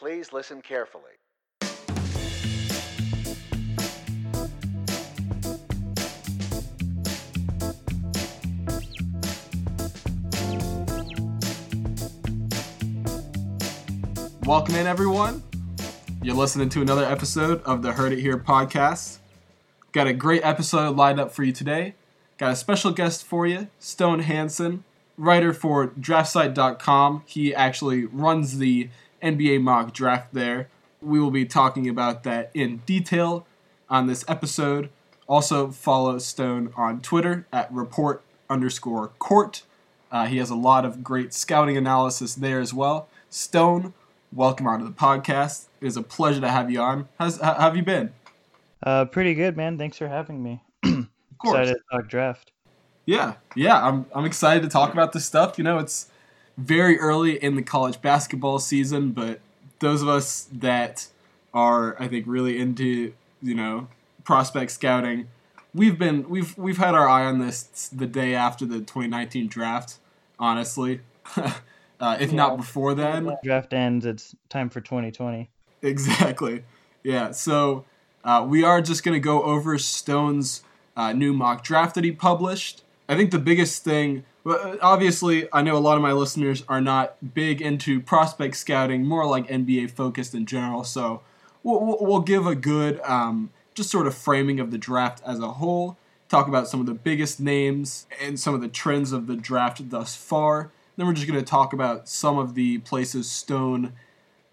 Please listen carefully. Welcome in, everyone. You're listening to another episode of the Heard It Here podcast. Got a great episode lined up for you today. Got a special guest for you, Stone Hansen, writer for DraftSite.com. He actually runs the NBA mock draft there. We will be talking about that in detail on this episode. Also, follow Stone on Twitter at report underscore court. Uh, he has a lot of great scouting analysis there as well. Stone, welcome onto the podcast. It is a pleasure to have you on. How's, how have you been? Uh, pretty good, man. Thanks for having me. Of course. Excited to talk draft. Yeah, yeah, I'm I'm excited to talk about this stuff. You know, it's very early in the college basketball season, but those of us that are, I think, really into you know prospect scouting, we've been we've we've had our eye on this the day after the 2019 draft. Honestly, uh, if not before then. Draft ends. It's time for 2020. Exactly. Yeah. So uh, we are just going to go over Stone's uh, new mock draft that he published. I think the biggest thing, obviously, I know a lot of my listeners are not big into prospect scouting, more like NBA focused in general. So we'll, we'll, give a good, um, just sort of framing of the draft as a whole. Talk about some of the biggest names and some of the trends of the draft thus far. Then we're just going to talk about some of the places Stone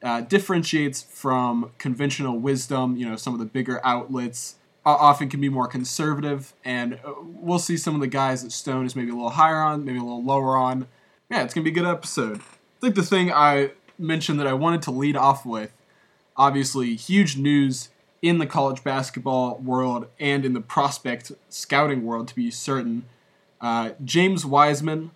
uh, differentiates from conventional wisdom. You know, some of the bigger outlets often can be more conservative, and uh, we'll see some of the guys that Stone is maybe a little higher on, maybe a little lower on. Yeah, it's gonna be a good episode. I think the thing I mentioned that I wanted to lead off with, obviously, huge news in the college basketball world and in the prospect scouting world, to be certain. Uh, James Wiseman,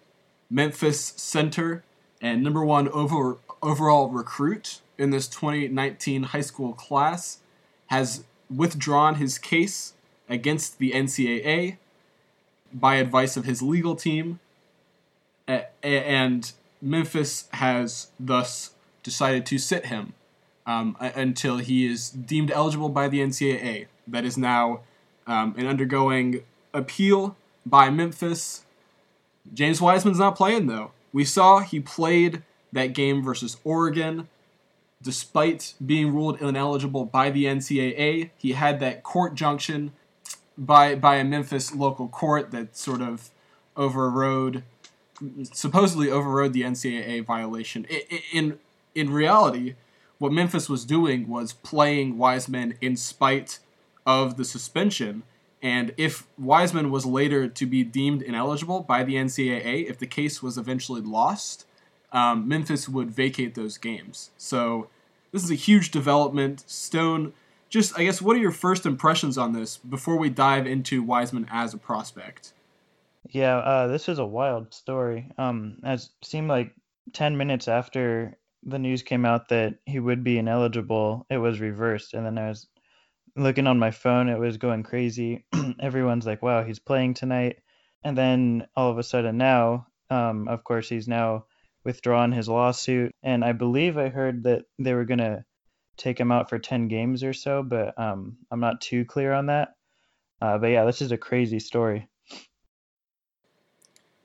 Memphis center and number one over, overall recruit in this 2019 high school class, has withdrawn his case against the NCAA by advice of his legal team, and Memphis has thus decided to sit him um, until he is deemed eligible by the NCAA. That is now um, an undergoing appeal by Memphis. James Wiseman's not playing though. We saw he played that game versus Oregon. Despite being ruled ineligible by the NCAA, he had that court junction by by a Memphis local court that sort of overrode, supposedly overrode the NCAA violation. In in reality, what Memphis was doing was playing Wiseman in spite of the suspension. And if Wiseman was later to be deemed ineligible by the NCAA, if the case was eventually lost, um, Memphis would vacate those games. So this is a huge development. Stone, just I guess, what are your first impressions on this before we dive into Wiseman as a prospect? Yeah, uh, this is a wild story. Um, as seemed like 10 minutes after the news came out that he would be ineligible, it was reversed. And then I was looking on my phone, it was going crazy. Everyone's like, wow, he's playing tonight. And then all of a sudden now, um, of course, he's now withdrawn his lawsuit. And I believe I heard that they were going to take him out for 10 games or so, but um, I'm not too clear on that. Uh, but yeah, this is a crazy story.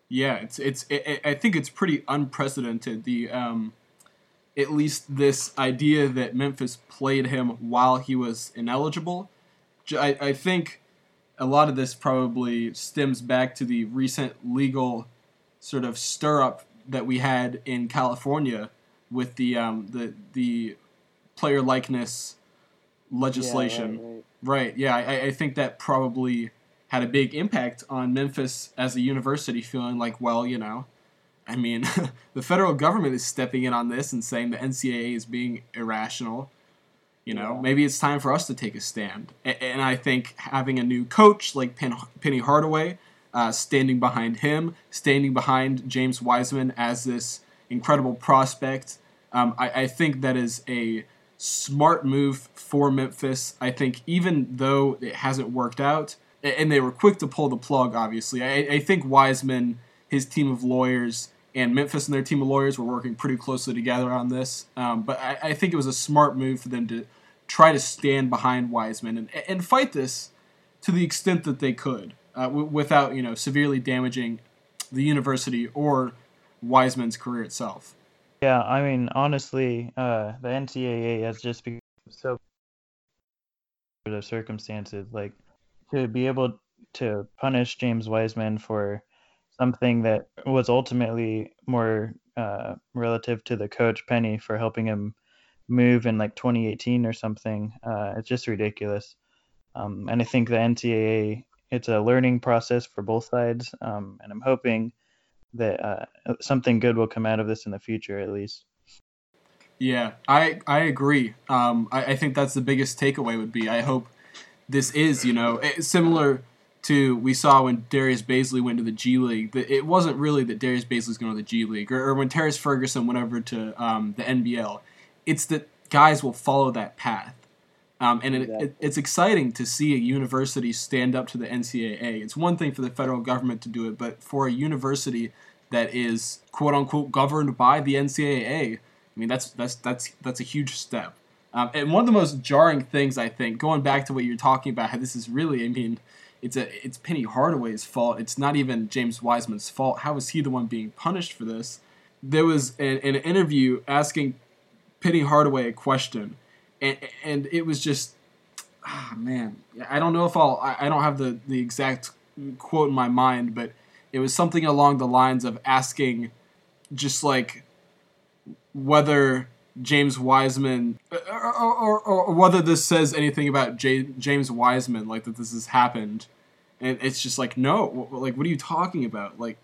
Yeah, it's it's. It, I think it's pretty unprecedented. The um, at least this idea that Memphis played him while he was ineligible. I think a lot of this probably stems back to the recent legal sort of stir up that we had in California with the um, the the player likeness legislation. Right. Yeah, I, I think that probably had a big impact on Memphis as a university, feeling like, well, you know, I mean, the federal government is stepping in on this and saying the NCAA is being irrational. You know, Yeah. maybe it's time for us to take a stand. A- And I think having a new coach like Pen- Penny Hardaway, uh, standing behind him, standing behind James Wiseman as this incredible prospect, um, I, I think that is a smart move for Memphis. I think even though it hasn't worked out, and they were quick to pull the plug, obviously, I, I think Wiseman, his team of lawyers, and Memphis and their team of lawyers were working pretty closely together on this. Um, but I, I, think it was a smart move for them to try to stand behind Wiseman and, and fight this to the extent that they could uh, w- without you know severely damaging the university or Wiseman's career itself. Yeah, I mean, honestly, uh, the NCAA has just become so the circumstances. Like to be able to punish James Wiseman for something that was ultimately more uh, relative to the coach Penny for helping him move in like 2018 or something. Uh, it's just ridiculous. Um, and I think the NCAA, it's a learning process for both sides. Um, and I'm hoping that uh, something good will come out of this in the future, at least. Yeah, I I agree. Um, I, I think that's the biggest takeaway would be. I hope this is, you know, similar to we saw when Darius Bazley went to the G League. It wasn't really that Darius Bazley's going to the G League, or, or when Terrance Ferguson went over to um, the NBL. It's that guys will follow that path, um, and it, it, it's exciting to see a university stand up to the NCAA. It's one thing for the federal government to do it, but for a university that is quote unquote governed by the NCAA, I mean that's that's that's that's a huge step. Um, and one of the most jarring things I think, going back to what you're talking about, how this is really, I mean, it's a it's Penny Hardaway's fault. It's not even James Wiseman's fault. How is he the one being punished for this? There was an, an interview asking Penny Hardaway a question, and it was just, ah man, I don't know if I'll I, don't have the the exact quote in my mind, but it was something along the lines of asking, just like whether James Wiseman, or, or, or, or, whether this says anything about J- James Wiseman, like that this has happened, and it's just like no like what are you talking about? Like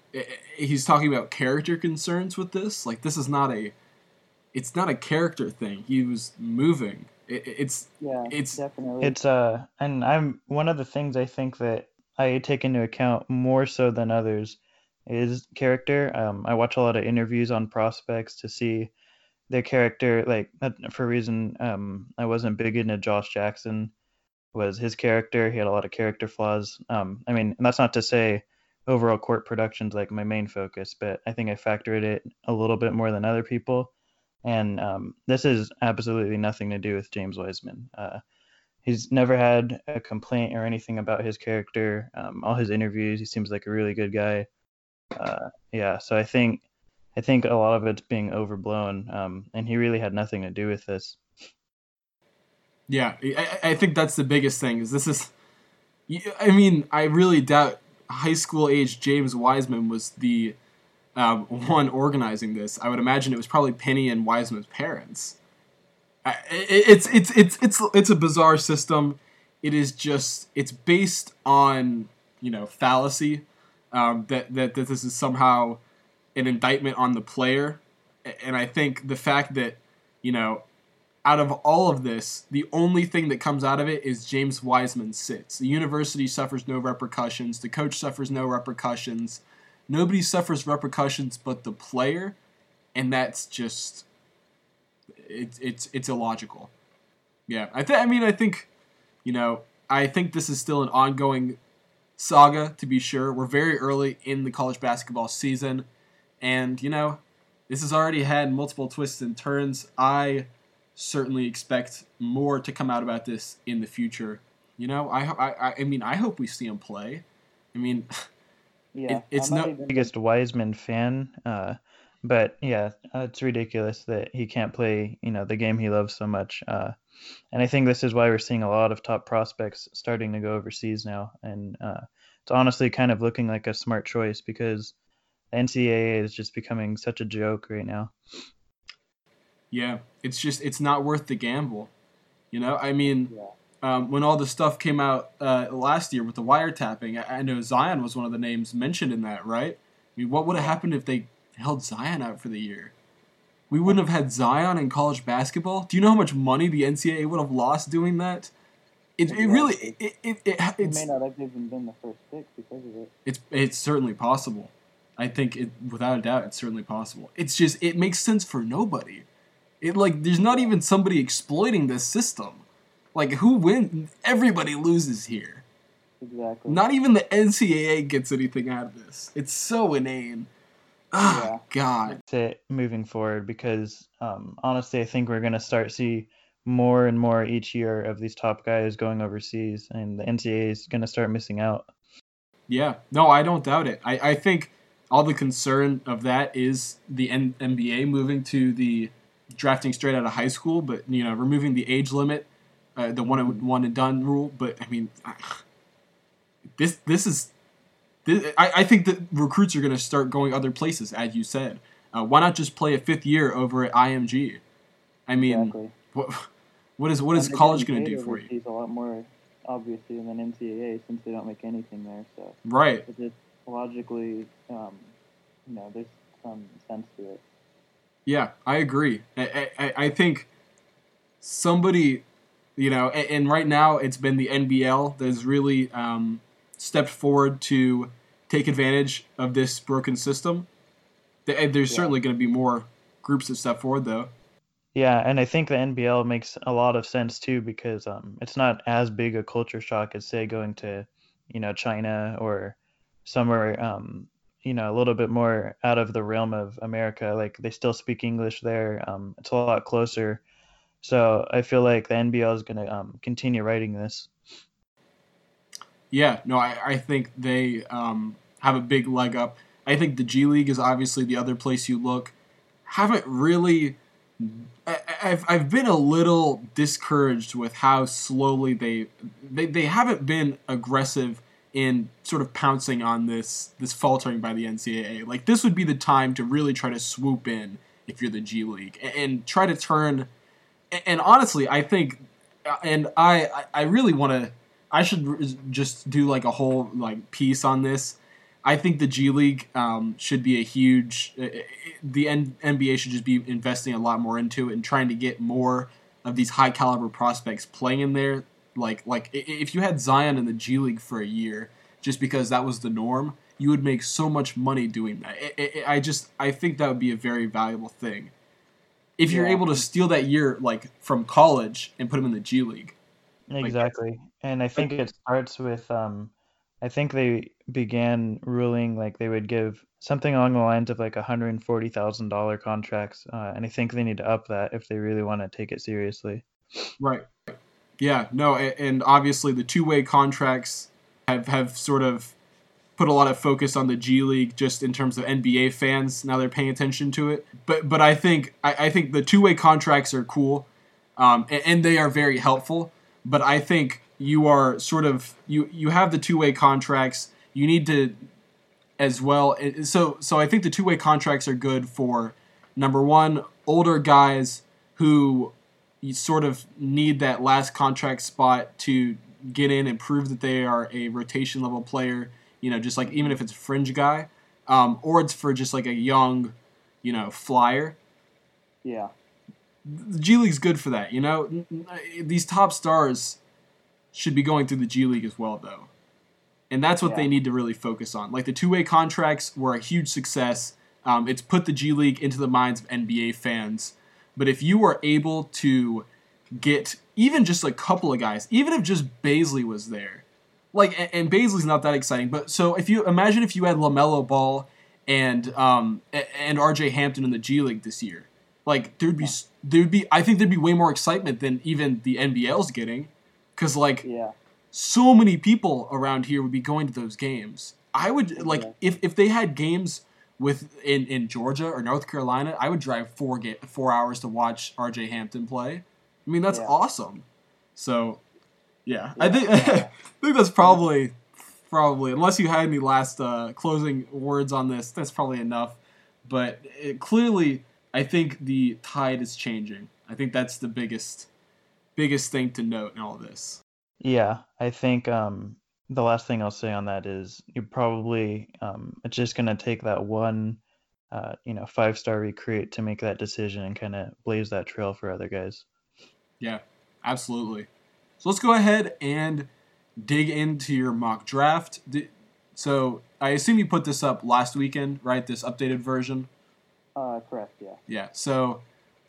he's talking about character concerns with this? Like this is not a it's not a character thing. He was moving it, it's yeah it's definitely it's uh and i'm one of the things i think that i take into account more so than others is character um i watch a lot of interviews on prospects to see their character like for a reason um i wasn't big into josh jackson was his character. He had a lot of character flaws. Um, I mean, and that's not to say overall court production's like my main focus, but I think I factored it a little bit more than other people. And um, this is absolutely nothing to do with James Wiseman. Uh, he's never had a complaint or anything about his character. Um, all his interviews, he seems like a really good guy. Uh, yeah, so I think I think a lot of it's being overblown, um, and he really had nothing to do with this. Yeah, I, I think that's the biggest thing. Is this is, I mean, I really doubt high school age James Wiseman was the um, one organizing this. I would imagine it was probably Penny and Wiseman's parents. it's it's it's it's it's a bizarre system. It is just it's based on you know fallacy um, that, that that this is somehow an indictment on the player, and I think the fact that you know out of all of this, the only thing that comes out of it is James Wiseman sits. The university suffers no repercussions. The coach suffers no repercussions. Nobody suffers repercussions but the player, and that's just it's it's it's illogical. Yeah, I think. I mean, I think you know, I think this is still an ongoing saga to be sure. We're very early in the college basketball season, and you know, this has already had multiple twists and turns. I certainly expect more to come out about this in the future. You know, I I I mean, I hope we see him play. I mean, yeah, it, it's not no even... biggest Wiseman fan, uh, but yeah, uh, it's ridiculous that he can't play. You know, the game he loves so much. Uh, and I think this is why we're seeing a lot of top prospects starting to go overseas now, and uh, it's honestly kind of looking like a smart choice because the NCAA is just becoming such a joke right now. Yeah, it's just it's not worth the gamble. You know, I mean, yeah. Um, when all the stuff came out uh, last year with the wiretapping, I, I know Zion was one of the names mentioned in that, right? I mean, what would have happened if they held Zion out for the year? We wouldn't have had Zion in college basketball. Do you know how much money the NCAA would have lost doing that? It, it really it, it, it, it it's, may not have even been the first pick because of it. It's it's certainly possible. I think it without a doubt it's certainly possible. It's just it makes sense for nobody. It like there's not even somebody exploiting this system. Like who wins? Everybody loses here. Exactly. Not even the NCAA gets anything out of this. It's so inane. Oh, Yeah. God. to moving forward because um, honestly, I think we're going to start see more and more each year of these top guys going overseas, and the NCAA is going to start missing out. Yeah, no, I don't doubt it. I, I think all the concern of that is the N- NBA moving to the drafting straight out of high school, but you know, removing the age limit, uh, the one and one and done rule. But I mean, I- this this is, this, I I think that recruits are going to start going other places, as you said. Uh, why not just play a fifth year over at IMG? I mean, Exactly. what what is what is college going to do for you? overseas A lot more, obviously, than NCAA since they don't make anything there. So Right. it's logically, um, you know, there's some sense to it. Yeah, I agree. I, I, I think somebody, you know, and, and right now it's been the NBL that has really um, stepped forward to take advantage of this broken system. And There's Yeah. certainly going to be more groups that step forward, though. Yeah, and I think the NBL makes a lot of sense too because um, it's not as big a culture shock as say going to, you know, China or somewhere, um, you know, a little bit more out of the realm of America. Like they still speak English there. Um, it's a lot closer. So I feel like the NBL is going to um, continue writing this. Yeah, no, I, I think they um, have a big leg up. I think the G League is obviously the other place you look. Haven't really. I, I've, I've been a little discouraged with how slowly they, they they haven't been aggressive in sort of pouncing on this this faltering by the NCAA. Like this would be the time to really try to swoop in if you're the G League and, and try to turn. And, honestly, I think, and I I- really want to. I should just do like a whole like piece on this. I think the G League um, should be a huge. uh, The N- NBA should just be investing a lot more into it and trying to get more of these high caliber prospects playing in there. Like like if you had Zion in the G League for a year, just because that was the norm, you would make so much money doing that. I just I think that would be a very valuable thing. If you're Yeah. able to steal that year like from college and put him in the G League. Exactly. And I think it starts with um I think they began ruling like they would give something along the lines of like $140,000 contracts uh, and I think they need to up that if they really want to take it seriously. Right. Yeah. No. And obviously, the two-way contracts have have sort of put a lot of focus on the G League, just in terms of NBA fans. Now they're paying attention to it. But but I think I, I think the two-way contracts are cool, um, and, and they are very helpful. But I think you are sort of you you have the two-way contracts. You need to as well. So so I think the two-way contracts are good for number one older guys who you sort of need that last contract spot to get in and prove that they are a rotation level player. You know, just like even if it's a fringe guy, um, or it's for just like a young, you know, flyer. Yeah. The G League's good for that. You know, n- these top stars should be going through the G League as well, though, and that's what Yeah. they need to really focus on. Like the two way contracts were a huge success. Um, it's put the G League into the minds of NBA fans. But if you are able to get even just a couple of guys, even if just Bazley was there, like and, and Bazley's not that exciting, but so if you imagine if you had LaMelo Ball and um and RJ Hampton in the G League this year, like there'd be there'd be I think there'd be way more excitement than even the NBL's getting, because like Yeah. so many people around here would be going to those games. I would like Yeah. if, if they had games with in, in Georgia or North Carolina, I would drive four ga- four hours to watch RJ Hampton play. I mean that's Yeah. awesome. So yeah, I think I think that's probably probably unless you had any last uh, closing words on this, that's probably enough. But it, clearly, I think the tide is changing. I think that's the biggest biggest thing to note in all this. Yeah, I think um, the last thing I'll say on that is you probably um, it's just gonna take that one, uh, you know, five star recruit to make that decision and kind of blaze that trail for other guys. Yeah, absolutely. So let's go ahead and dig into your mock draft. So I assume you put this up last weekend, right? This updated version. Uh, correct. Yeah. Yeah. So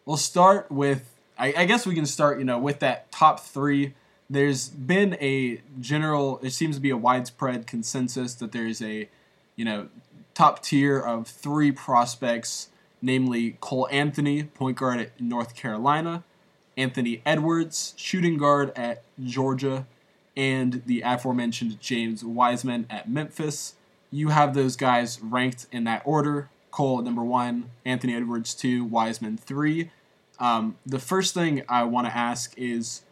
we'll start with. I, I guess we can start, you know, with that top three. There's been a general. It seems to be a widespread consensus that there's a, you know, top tier of three prospects, namely Cole Anthony, point guard at North Carolina, Anthony Edwards, shooting guard at Georgia, and the aforementioned James Wiseman at Memphis. You have those guys ranked in that order. Cole at number one, Anthony Edwards two, Wiseman three. Um, the first thing I want to ask is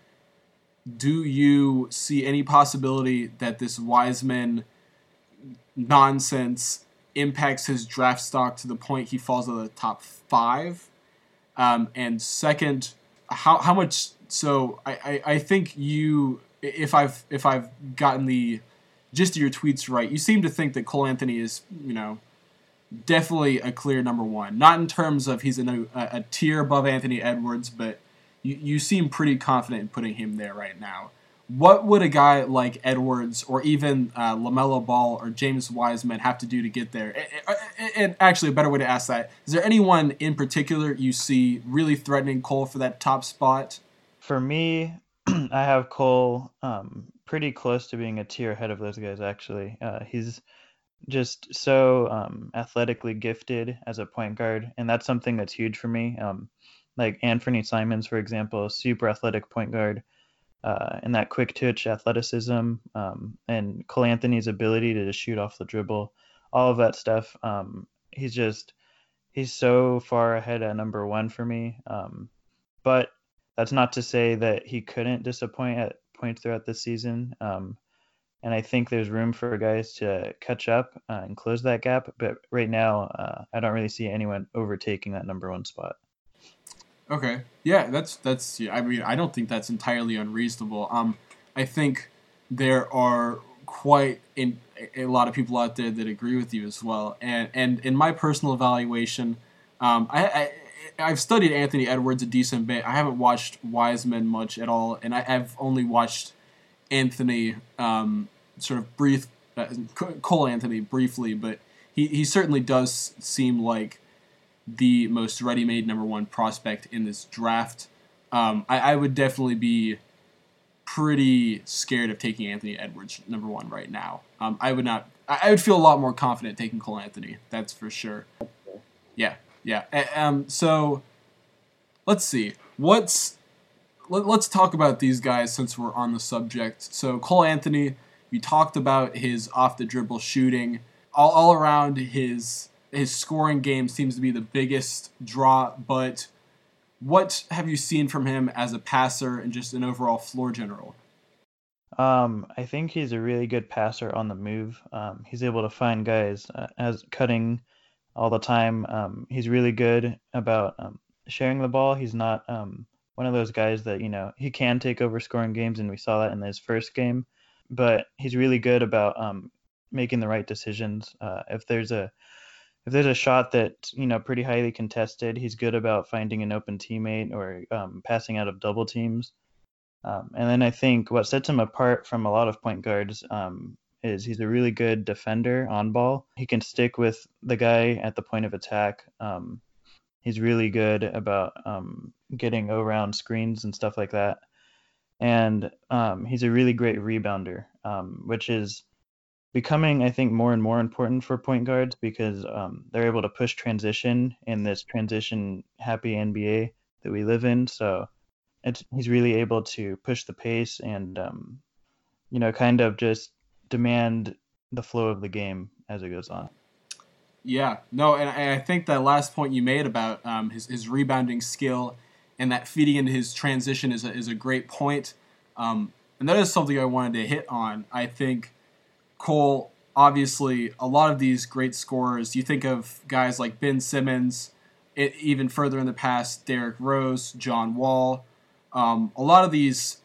do you see any possibility that this Wiseman nonsense impacts his draft stock to the point he falls out of the top five? Um, and second, how how much? So I, I, I think you if I've if I've gotten the gist of your tweets right, you seem to think that Cole Anthony is you know definitely a clear number one. Not in terms of he's in a, a tier above Anthony Edwards, but you, you seem pretty confident in putting him there right now. What would a guy like Edwards or even uh, LaMelo Ball or James Wiseman have to do to get there? And, actually, a better way to ask that is there anyone in particular you see really threatening Cole for that top spot? For me, I have Cole um, pretty close to being a tier ahead of those guys, actually. Uh, he's just so um, athletically gifted as a point guard, and that's something that's huge for me. Um, like Anthony Simons, for example, super athletic point guard, uh, and that quick twitch athleticism, um, and Cole Anthony's ability to just shoot off the dribble, all of that stuff. Um, he's just he's so far ahead at number one for me. Um, but that's not to say that he couldn't disappoint at points throughout the season. Um, and I think there's room for guys to catch up uh, and close that gap. But right now, uh, I don't really see anyone overtaking that number one spot. Okay, yeah, that's that's. Yeah, I mean, I don't think that's entirely unreasonable. Um, I think there are quite in, a lot of people out there that agree with you as well. And and in my personal evaluation, um, I, I I've studied Anthony Edwards a decent bit. I haven't watched Wiseman much at all, and I, have only watched Anthony um, sort of brief uh, Cole Anthony briefly, but he, he certainly does seem like the most ready-made number one prospect in this draft. Um, I, I would definitely be pretty scared of taking Anthony Edwards number one right now. Um, I would not. I would feel a lot more confident taking Cole Anthony. That's for sure. Yeah, yeah. Um, so let's see. What's let, us talk about these guys since we're on the subject. So Cole Anthony, you talked about his off the dribble shooting. All, all around his his scoring game seems to be the biggest draw, but what have you seen from him as a passer and just an overall floor general? Um, I think he's a really good passer on the move. Um, he's able to find guys uh, as cutting all the time. Um, he's really good about um, sharing the ball. He's not um, one of those guys that you know he can take over scoring games, and we saw that in his first game. But he's really good about um, making the right decisions. Uh, if there's a if there's a shot that you know pretty highly contested, he's good about finding an open teammate or um, passing out of double teams. Um, and then I think what sets him apart from a lot of point guards um, is he's a really good defender on ball. He can stick with the guy at the point of attack. Um, he's really good about um, getting around screens and stuff like that. And um, he's a really great rebounder, which is becoming, I think, more and more important for point guards because um, they're able to push transition in this transition happy NBA that we live in. So he's really able to push the pace and, um, you know, kind of just demand the flow of the game as it goes on. Yeah, no, and I, think that last point you made about um, his, his rebounding skill and that feeding into his transition is a, is a great point. Um, and that is something I wanted to hit on. I think Cole, obviously, a lot of these great scorers, you think of guys like Ben Simmons, it, even further in the past, Derrick Rose, John Wall. Um, a lot of these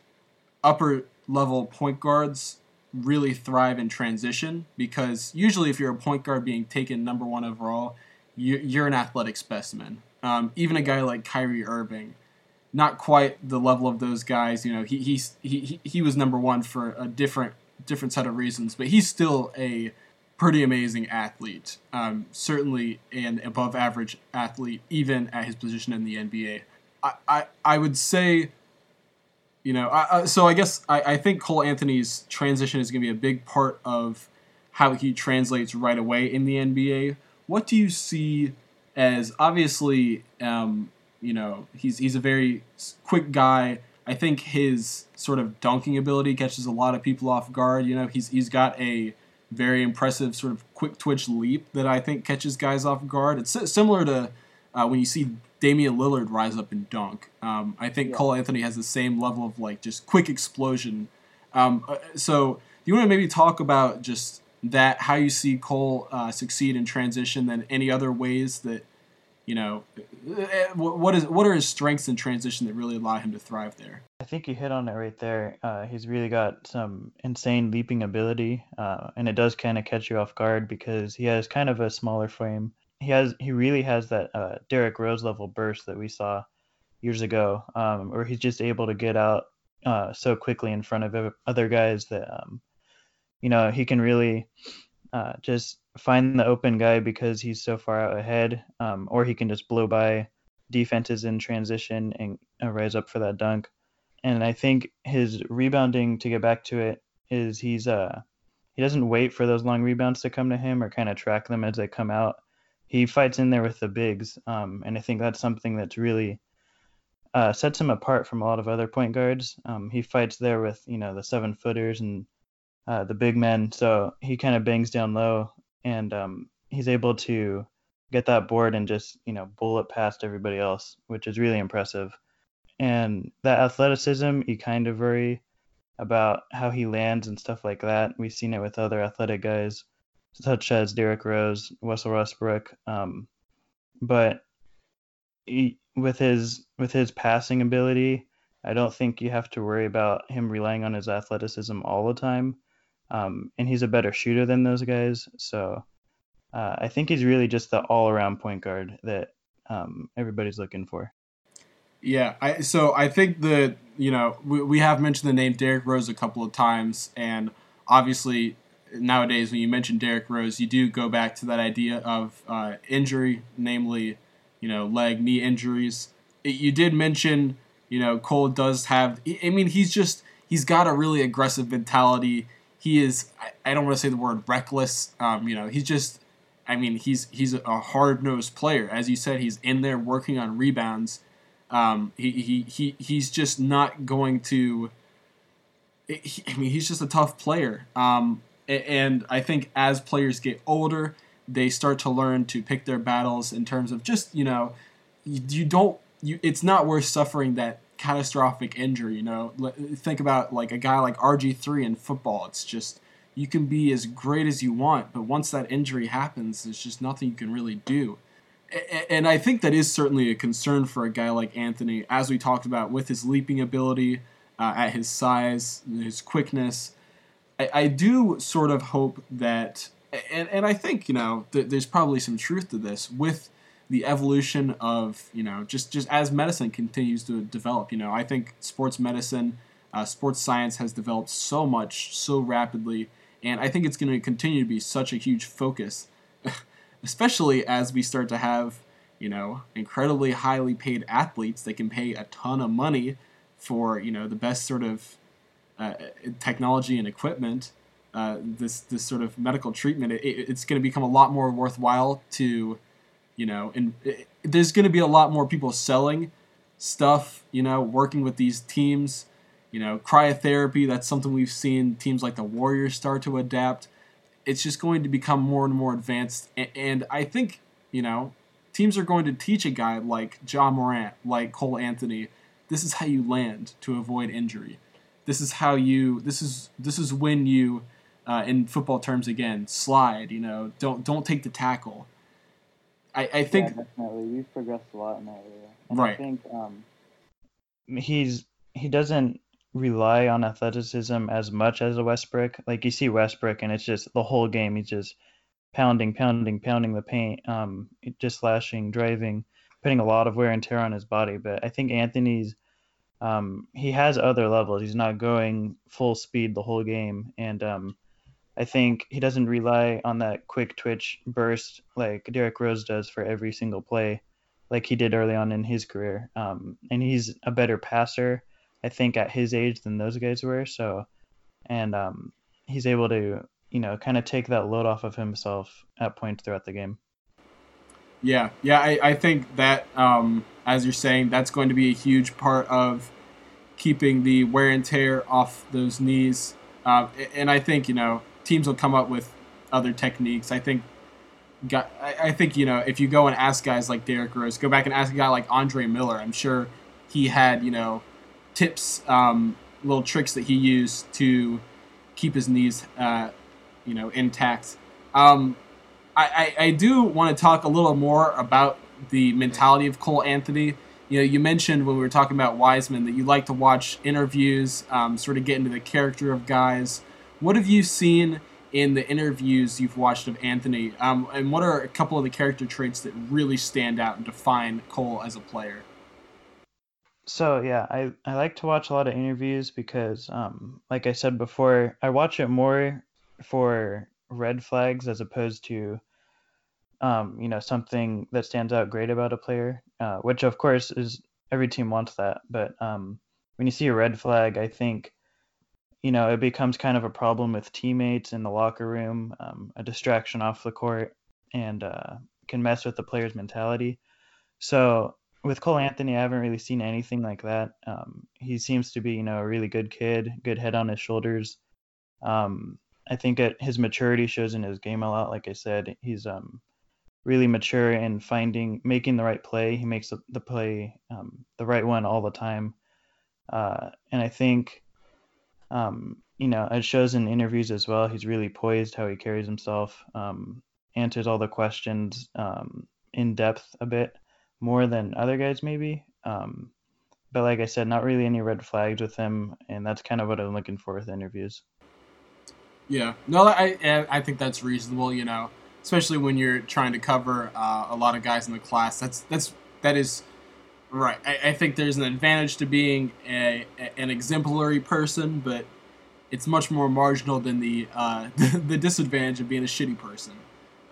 upper level point guards really thrive in transition because usually if you're a point guard being taken number one overall, you're an athletic specimen. Um, even a guy like Kyrie Irving, not quite the level of those guys. You know, he he's, he he was number one for a different different set of reasons, but he's still a pretty amazing athlete. Um, certainly an above average athlete, even at his position in the NBA. I, I, I would say you know, I, so I guess I, I think Cole Anthony's transition is going to be a big part of how he translates right away in the NBA. What do you see as obviously, um, you know, he's he's a very quick guy. I think his sort of dunking ability catches a lot of people off guard. You know, he's he's got a very impressive sort of quick twitch leap that I think catches guys off guard. It's similar to uh, when you see Damian Lillard rise up and dunk. Um, I think yeah. Cole Anthony has the same level of like just quick explosion. Um, uh, so you want to maybe talk about just that how you see Cole uh, succeed in transition, than any other ways that you know uh, what is what are his strengths in transition that really allow him to thrive there. I think you hit on it right there. Uh, he's really got some insane leaping ability, uh, and it does kind of catch you off guard because he has kind of a smaller frame. He has he really has that uh, Derrick Rose level burst that we saw years ago, um, where he's just able to get out uh, so quickly in front of other guys that um, you know he can really uh, just find the open guy because he's so far out ahead, um, or he can just blow by defenses in transition and uh, rise up for that dunk. And I think his rebounding to get back to it is he's uh he doesn't wait for those long rebounds to come to him or kind of track them as they come out. He fights in there with the bigs, um, and I think that's something that's really uh, sets him apart from a lot of other point guards. Um, he fights there with you know the seven footers and uh, the big men, so he kind of bangs down low and um, he's able to get that board and just you know bullet past everybody else, which is really impressive. And that athleticism, you kind of worry about how he lands and stuff like that. We've seen it with other athletic guys, such as Derrick Rose, Russell Westbrook. Um, but he, with his with his passing ability, I don't think you have to worry about him relying on his athleticism all the time um, and he's a better shooter than those guys. So uh, I think he's really just the all-around point guard that um, everybody's looking for. Yeah, I, so I think that you know we, we have mentioned the name Derrick Rose a couple of times, and obviously nowadays when you mention Derrick Rose, you do go back to that idea of uh, injury, namely, you know, leg, knee injuries. It, you did mention, you know, Cole does have. I mean, he's just he's got a really aggressive mentality he is I, don't want to say the word reckless. Um, you know, he's just I mean, he's he's a hard nosed player. As you said, he's in there working on rebounds. Um, he, he, he he's just not going to. He, I mean, he's just a tough player. Um, and I think as players get older, they start to learn to pick their battles in terms of just you know, you, you don't you. It's not worth suffering that catastrophic injury. You know, think about like a guy like RG three in football. It's just you can be as great as you want, but once that injury happens, there's just nothing you can really do. And I think that is certainly a concern for a guy like Anthony, as we talked about with his leaping ability, uh, at his size, his quickness. I, I, do sort of hope that, and, and I think, you know, th- there's probably some truth to this with the evolution of you know just just as medicine continues to develop. You know, I think sports medicine, uh, sports science has developed so much so rapidly, and I think it's going to continue to be such a huge focus, especially as we start to have you know incredibly highly paid athletes that can pay a ton of money for you know the best sort of uh, technology and equipment. Uh, this this sort of medical treatment, it, it's going to become a lot more worthwhile to you know, and it, there's going to be a lot more people selling stuff, you know, working with these teams. You know, cryotherapy, that's something we've seen teams like the Warriors start to adapt. It's just going to become more and more advanced. And, and I think, you know, teams are going to teach a guy like Ja Morant, like Cole Anthony, this is how you land to avoid injury. This is how you, this is, this is when you, uh, in football terms again, slide, you know, don't, don't take the tackle I, I think yeah, definitely we've progressed a lot in that area. And right. I think um, he's he doesn't rely on athleticism as much as a Westbrook. Like you see Westbrook, and it's just the whole game. He's just pounding, pounding, pounding the paint, um, just slashing, driving, putting a lot of wear and tear on his body. But I think Anthony's um, he has other levels. He's not going full speed the whole game, and um, I think he doesn't rely on that quick twitch burst like Derrick Rose does for every single play, like he did early on in his career. Um, and he's a better passer, I think, at his age than those guys were. So, and um, he's able to you know, kind of take that load off of himself at points throughout the game. Yeah, yeah, I, I think that um, as you're saying, that's going to be a huge part of keeping the wear and tear off those knees. Uh, and I think you know teams will come up with other techniques. I think, I think you know if you go and ask guys like Derrick Rose, go back and ask a guy like Andre Miller. I'm sure he had you know tips, um, little tricks that he used to keep his knees, uh, you know, intact. Um, I, I, I do want to talk a little more about the mentality of Cole Anthony. You know, you mentioned when we were talking about Wiseman that you like to watch interviews, um, sort of get into the character of guys. What have you seen in the interviews you've watched of Anthony, um, and what are a couple of the character traits that really stand out and define Cole as a player? So yeah, I, I like to watch a lot of interviews because, um, like I said before, I watch it more for red flags as opposed to um, you know, something that stands out great about a player, uh, which of course is every team wants that. But um, when you see a red flag, I think, you know, it becomes kind of a problem with teammates in the locker room, um, a distraction off the court, and uh, can mess with the player's mentality. So with Cole Anthony, I haven't really seen anything like that. Um, he seems to be, you know, a really good kid, good head on his shoulders. Um, I think it, his maturity shows in his game a lot. Like I said, he's um, really mature in finding making the right play. He makes the, the play um, the right one all the time, uh, and I think um, you know it shows in interviews as well. He's really poised how he carries himself, um, answers all the questions um, in depth a bit more than other guys maybe. Um, but like I said, not really any red flags with him, and that's kind of what I'm looking for with interviews. Yeah, no, I I think that's reasonable. You know, especially when you're trying to cover uh, a lot of guys in the class. That's that's that is right. I, I think there's an advantage to being a, a, an exemplary person, but it's much more marginal than the uh, the disadvantage of being a shitty person.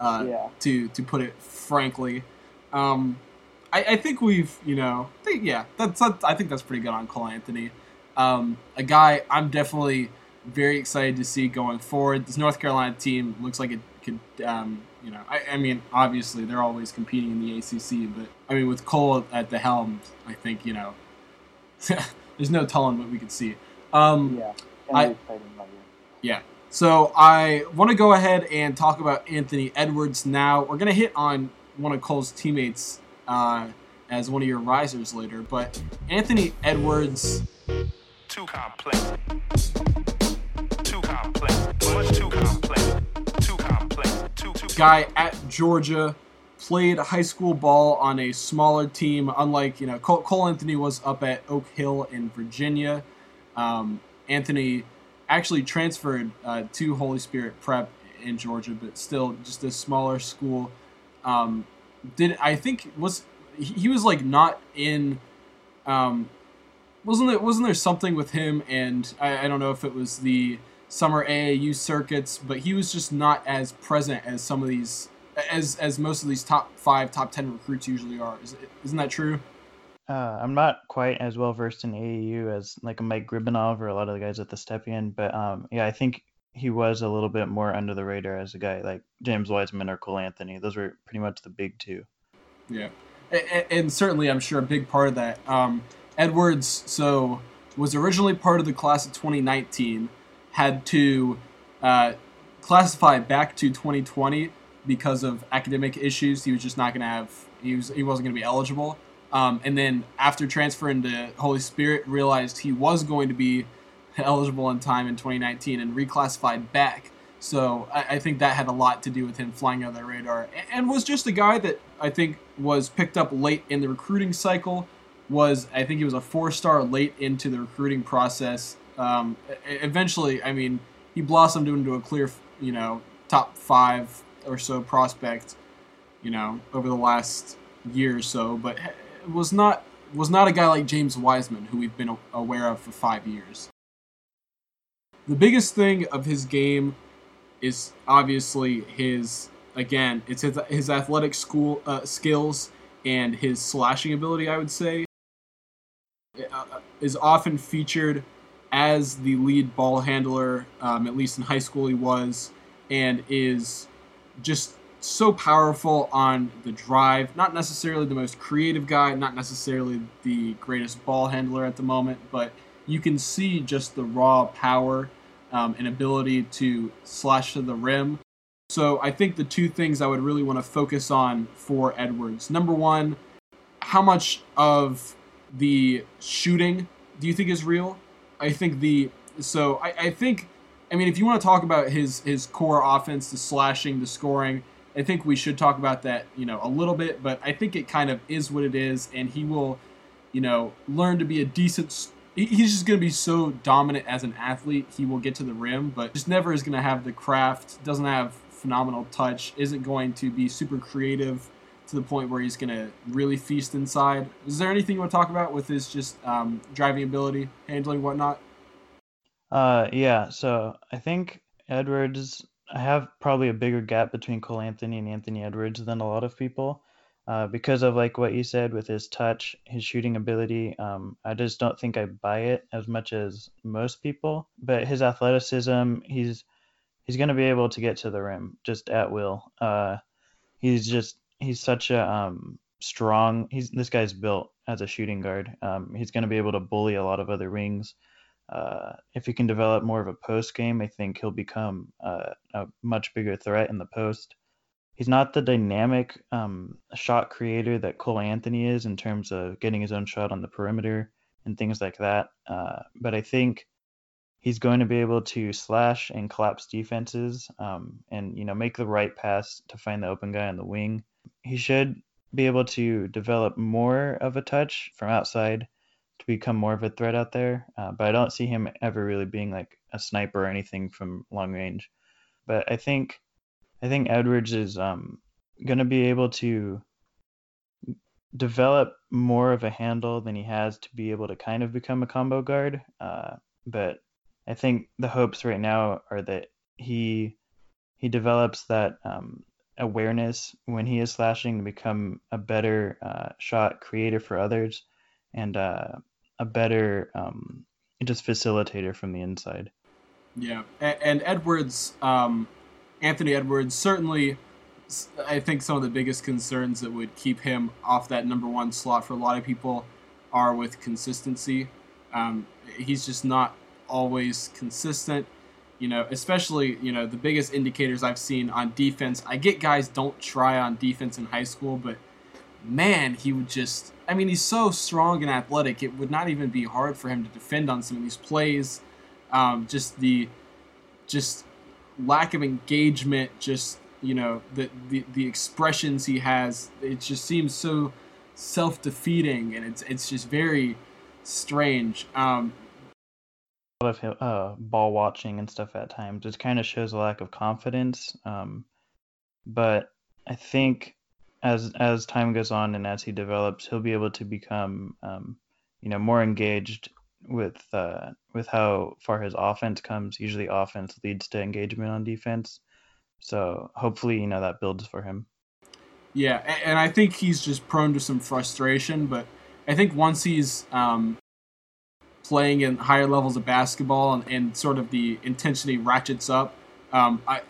Uh, yeah. To to put it frankly, um, I, I think we've you know think, yeah that's, that's, I think that's pretty good on Cole Anthony. Um, a guy I'm definitely very excited to see going forward. This North Carolina team looks like it could, um, you know, I, I, mean, obviously they're always competing in the ACC, but I mean, with Cole at the helm, I think you know, there's no telling what we could see. Um, yeah, I, yeah. So I want to go ahead and talk about Anthony Edwards now. We're gonna hit on one of Cole's teammates uh, as one of your risers later, but Anthony Edwards. Too complex. Guy at Georgia, played high school ball on a smaller team. Unlike you know, Cole, Cole Anthony was up at Oak Hill in Virginia. Um, Anthony actually transferred uh, to Holy Spirit Prep in Georgia, but still just a smaller school. Um, did I think was he was like not in um, wasn't there wasn't there something with him and I, I don't know if it was the summer AAU circuits, but he was just not as present as some of these, as as most of these top five, top ten recruits usually are. Is, isn't that true? Uh, I'm not quite as well versed in AAU as like Mike Gribanov or a lot of the guys at the Stepien, but um, yeah, I think he was a little bit more under the radar as a guy like James Wiseman or Cole Anthony. Those were pretty much the big two. Yeah, and, and certainly I'm sure a big part of that. Um, Edwards, so was originally part of the class of 2019 had to uh, classify back to 2020 because of academic issues. He was just not going to have. He was. He wasn't going to be eligible. Um, and then after transferring to Holy Spirit, realized he was going to be eligible in time in 2019 and reclassified back. So I, I, think that had a lot to do with him flying under the radar, and, and was just a guy that I think was picked up late in the recruiting cycle. Was I think he was a four star late into the recruiting process. Um, eventually, I mean, he blossomed into a clear, you know, top five or so prospect, you know, over the last year or so, but was not was not a guy like James Wiseman, who we've been aware of for five years. The biggest thing of his game is obviously his again, it's his, his athletic school uh, skills and his slashing ability. I would say uh, is often featured as the lead ball handler. Um, at least in high school, he was. and is just so powerful on the drive. Not necessarily the most creative guy, not necessarily the greatest ball handler at the moment, but you can see just the raw power um, and ability to slash to the rim. So I think the two things I would really want to focus on for Edwards. Number one, how much of the shooting do you think is real? I think the so I, I think I mean if you want to talk about his his core offense, the slashing, the scoring, I think we should talk about that, you know, a little bit, but I think it kind of is what it is and he will, you know, learn to be a decent he's just going to be so dominant as an athlete. He will get to the rim, but just never is going to have the craft, doesn't have phenomenal touch, isn't going to be super creative to the point where he's going to really feast inside. Is there anything you want to talk about with his just um, driving ability, handling, whatnot? Uh, yeah. So I think Edwards. I have probably a bigger gap between Cole Anthony and Anthony Edwards than a lot of people uh, because of like what you said with his touch, his shooting ability. Um, I just don't think I buy it as much as most people. But his athleticism, he's he's going to be able to get to the rim just at will. Uh, he's just he's such a um, strong. He's this guy's built as a shooting guard. Um, he's going to be able to bully a lot of other wings. Uh, if he can develop more of a post game, I think he'll become uh, a much bigger threat in the post he's not the dynamic um, shot creator that Cole Anthony is in terms of getting his own shot on the perimeter and things like that. Uh, but I think he's going to be able to slash and collapse defenses um, and you know make the right pass to find the open guy on the wing. He should be able to develop more of a touch from outside to become more of a threat out there. Uh, but I don't see him ever really being like a sniper or anything from long range. But I think I think Edwards is um, going to be able to develop more of a handle than he has to be able to kind of become a combo guard. Uh, but I think the hopes right now are that he he develops that um, awareness when he is slashing to become a better uh, shot creator for others and uh, a better um, just facilitator from the inside. Yeah, and, Edwards, um, Anthony Edwards certainly. I think some of the biggest concerns that would keep him off that number one slot for a lot of people are with consistency. Um, he's just not always consistent. You know, especially you know the biggest indicators I've seen on defense. I get guys don't try on defense in high school, but man, he would just. I mean, he's so strong and athletic. It would not even be hard for him to defend on some of these plays. Um, just the, just lack of engagement, just you know the, the the expressions he has, it just seems so self defeating, and it's it's just very strange. Um, lot of uh, ball watching and stuff at times. It kind of shows a lack of confidence. Um, but I think as as time goes on and as he develops, he'll be able to become um, you know more engaged with uh, with how far his offense comes. Usually, offense leads to engagement on defense. So hopefully, you know that builds for him. Yeah, and I think he's just prone to some frustration. But I think once he's um, playing in higher levels of basketball and, and sort of the intensity ratchets up, um, I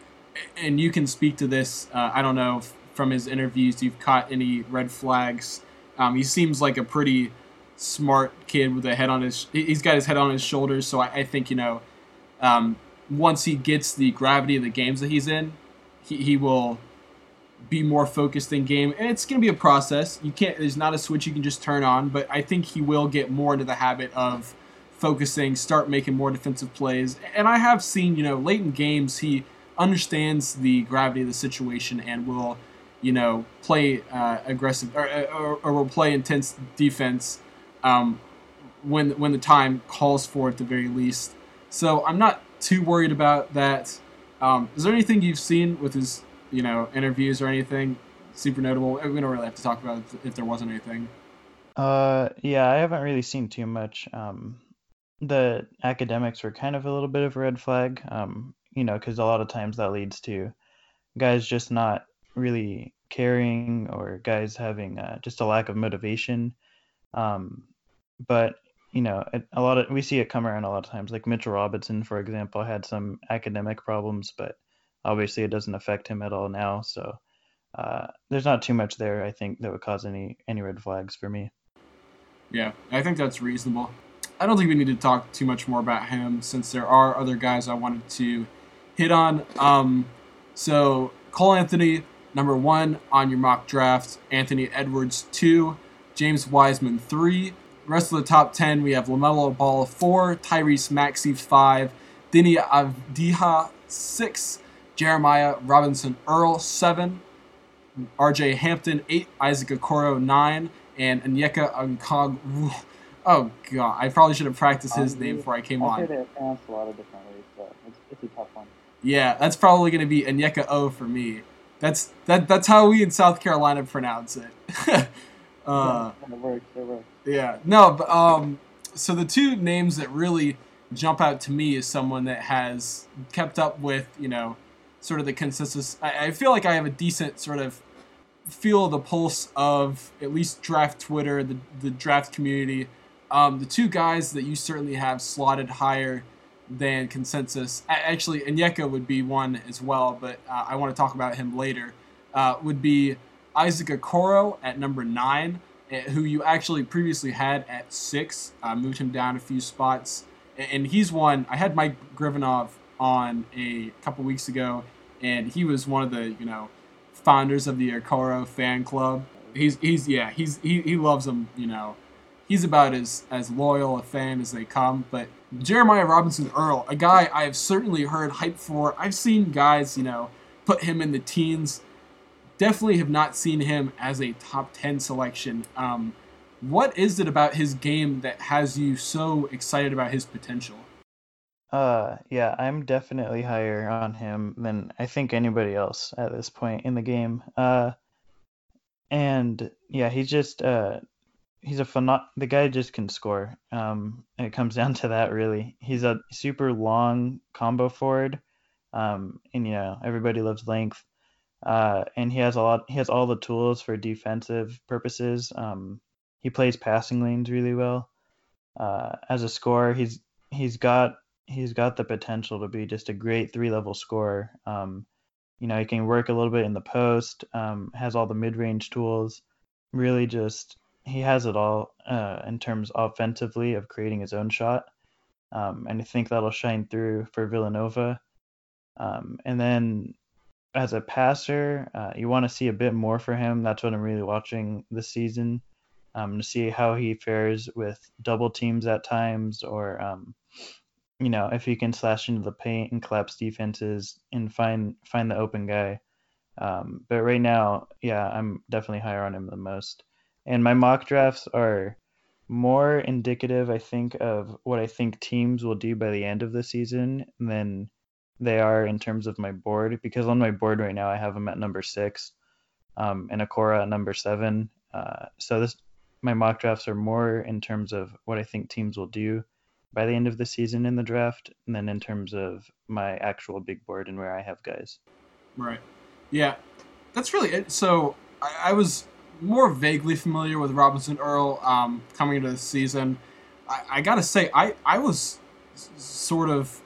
and you can speak to this. Uh, I don't know from his interviews you've caught any red flags. Um, he seems like a pretty smart kid with a head on his. He's got his head on his shoulders, so I, I think you know, um, once he gets the gravity of the games that he's in, he, he will be more focused in game, and it's gonna be a process. You can't. There's not a switch you can just turn on, but I think he will get more into the habit of focusing, start making more defensive plays. And I have seen, you know, late in games, he understands the gravity of the situation and will, you know, play uh, aggressive or, or, or will play intense defense um, when when the time calls for it at the very least. So I'm not too worried about that. Um, is there anything you've seen with his you know interviews or anything super notable? We don't really have to talk about if there wasn't anything. Uh, yeah, I haven't really seen too much. Um, the academics were kind of a little bit of a red flag. Um, you know, because a lot of times that leads to guys just not really caring or guys having uh, just a lack of motivation. Um, but you know, a lot of we see it come around a lot of times. Like Mitchell Robinson, for example, had some academic problems, but obviously it doesn't affect him at all now. So uh, there's not too much there. I think that would cause any any red flags for me. Yeah, I think that's reasonable. I don't think we need to talk too much more about him since there are other guys I wanted to hit on. Um, so Cole Anthony, number one on your mock draft. Anthony Edwards two, James Wiseman three. rest of the top ten we have LaMelo Ball four, Tyrese Maxey five, Deni Avdija six, Jeremiah Robinson Earl seven, R.J. Hampton eight, Isaac Okoro nine, and Onyeka Okongwu. Oh god, I probably should have practiced his Um, name before I came I'll on. they're pronounced a lot of different ways, so it's, it's a tough one. Yeah, that's probably going to be Anyeka O for me. That's that. That's how we in South Carolina pronounce it. uh, it works, it works. yeah, no, but um, so the two names that really jump out to me is someone that has kept up with you know, sort of the consensus. I, I feel like I have a decent sort of feel the pulse of at least draft Twitter, the the draft community. Um, the two guys that you certainly have slotted higher than consensus. Actually, Anyeka would be one as well, but uh, I want to talk about him later. Uh, would be Isaac Okoro at number nine, eh, who you actually previously had at six. Uh, moved him down a few spots, and he's one. I had Mike Gribanov on a couple weeks ago, and he was one of the you know founders of the Okoro fan club. He's he's yeah he's he, he loves him you know he's about as as loyal a fan as they come. But Jeremiah Robinson Earl, a guy I have certainly heard hype for. I've seen guys, you know, put him in the teens. Definitely have not seen him as a top ten selection. Um, what is it about his game that has you so excited about his potential? Uh, yeah, I'm definitely higher on him than I think anybody else at this point in the game. Uh, and yeah, he's just uh, he's a phenom- the guy just can score. Um, it comes down to that really. He's a super long combo forward. Um, and you know, everybody loves length. Uh, and he has a lot. He has all the tools for defensive purposes. Um, he plays passing lanes really well. Uh, as a scorer, he's he's got he's got the potential to be just a great three level scorer. Um, you know, he can work a little bit in the post. Um, has all the mid range tools. Really, just he has it all uh, in terms offensively of creating his own shot. Um, and I think that'll shine through for Villanova. Um, and then as a passer, uh, you want to see a bit more for him. That's what I'm really watching this season um, to see how he fares with double teams at times, or um, you know if he can slash into the paint and collapse defenses and find find the open guy. Um, but right now, yeah, I'm definitely higher on him the most. And my mock drafts are more indicative, I think, of what I think teams will do by the end of the season than they are in terms of my board. Because on my board right now, I have them at number six, um, and Okoro at number seven. Uh, so this my mock drafts are more in terms of what I think teams will do by the end of the season in the draft than in terms of my actual big board and where I have guys. Right. Yeah, that's really it. So I, I was more vaguely familiar with Robinson Earl um, coming into the season. I, I gotta say, I, I was sort of.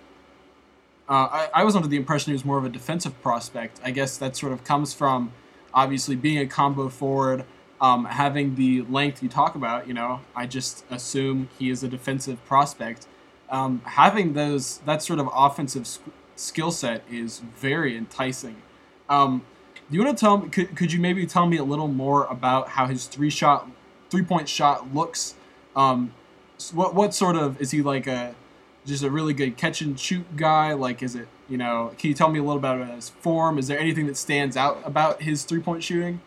Uh, I, I was under the impression he was more of a defensive prospect. I guess that sort of comes from obviously being a combo forward, um, having the length you talk about. You know, I just assume he is a defensive prospect. Um, having those that sort of offensive sk- skill set is very enticing. Um, you want to tell me? Could, could you maybe tell me a little more about how his three shot, three point shot looks? Um, what what sort of is he like a just a really good catch and shoot guy? Like, is it you know? Can you tell me a little about his form? Is there anything that stands out about his three point shooting?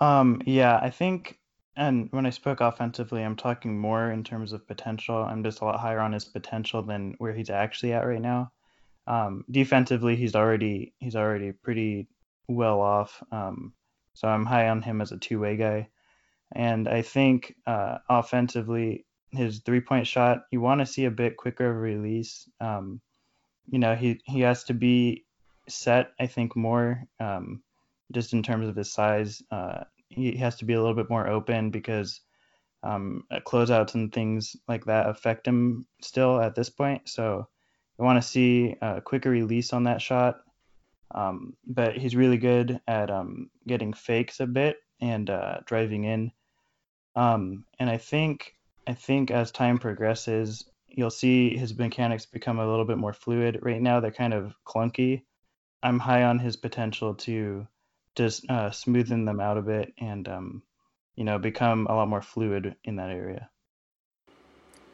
Um, yeah, I think, and when I spoke offensively, I'm talking more in terms of potential. I'm just a lot higher on his potential than where he's actually at right now. Um, defensively, he's already he's already pretty well off. Um, so I'm high on him as a two way guy. And I think uh, offensively, his three point shot, you want to see a bit quicker release. Um, you know, he he has to be set, I think, more. Um, just in terms of his size. Uh, he has to be a little bit more open because um, uh, closeouts and things like that affect him still at this point. So I want to see a quicker release on that shot. Um, but he's really good at um, getting fakes a bit and uh, driving in. Um, and I think I think as time progresses, you'll see his mechanics become a little bit more fluid. Right now, they're kind of clunky. I'm high on his potential to just uh, smoothen them out a bit and um, you know become a lot more fluid in that area.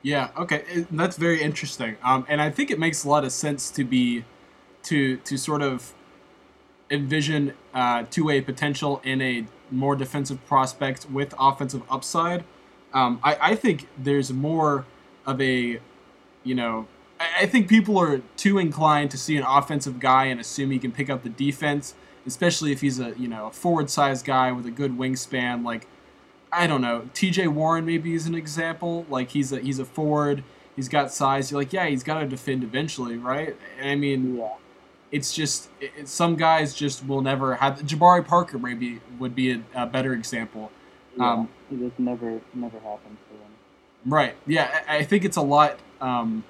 Yeah. Okay. That's very interesting. Um, and I think it makes a lot of sense to be to to sort of envision uh, two-way potential in a more defensive prospect with offensive upside. Um, I, I think there's more of a, you know, I, I think people are too inclined to see an offensive guy and assume he can pick up the defense, especially if he's a you know a forward-sized guy with a good wingspan. Like, I don't know, T.J. Warren maybe is an example. Like he's a he's a forward. He's got size. You're like, yeah, he's got to defend eventually, right? I mean, Yeah. It's just it, some guys just will never have. Jabari Parker maybe would be a, a better example. Yeah. Um, it just never never happened for him. Right. Yeah, I, I think it's a lot. Um,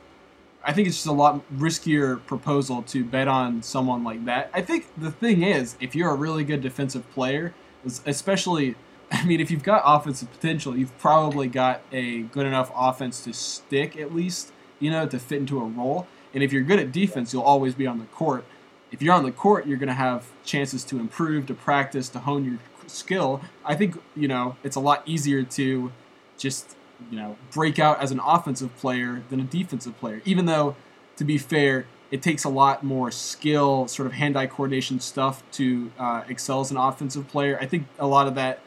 I think it's just a lot riskier proposal to bet on someone like that. I think the thing is, if you're a really good defensive player, especially, I mean, if you've got offensive potential, you've probably got a good enough offense to stick at least, you know, to fit into a role. And if you're good at defense, you'll always be on the court. If you're on the court, you're going to have chances to improve, to practice, to hone your skill. I think, you know, it's a lot easier to just you know break out as an offensive player than a defensive player. Even though, to be fair, it takes a lot more skill, sort of hand-eye coordination stuff to uh, excel as an offensive player. I think a lot of that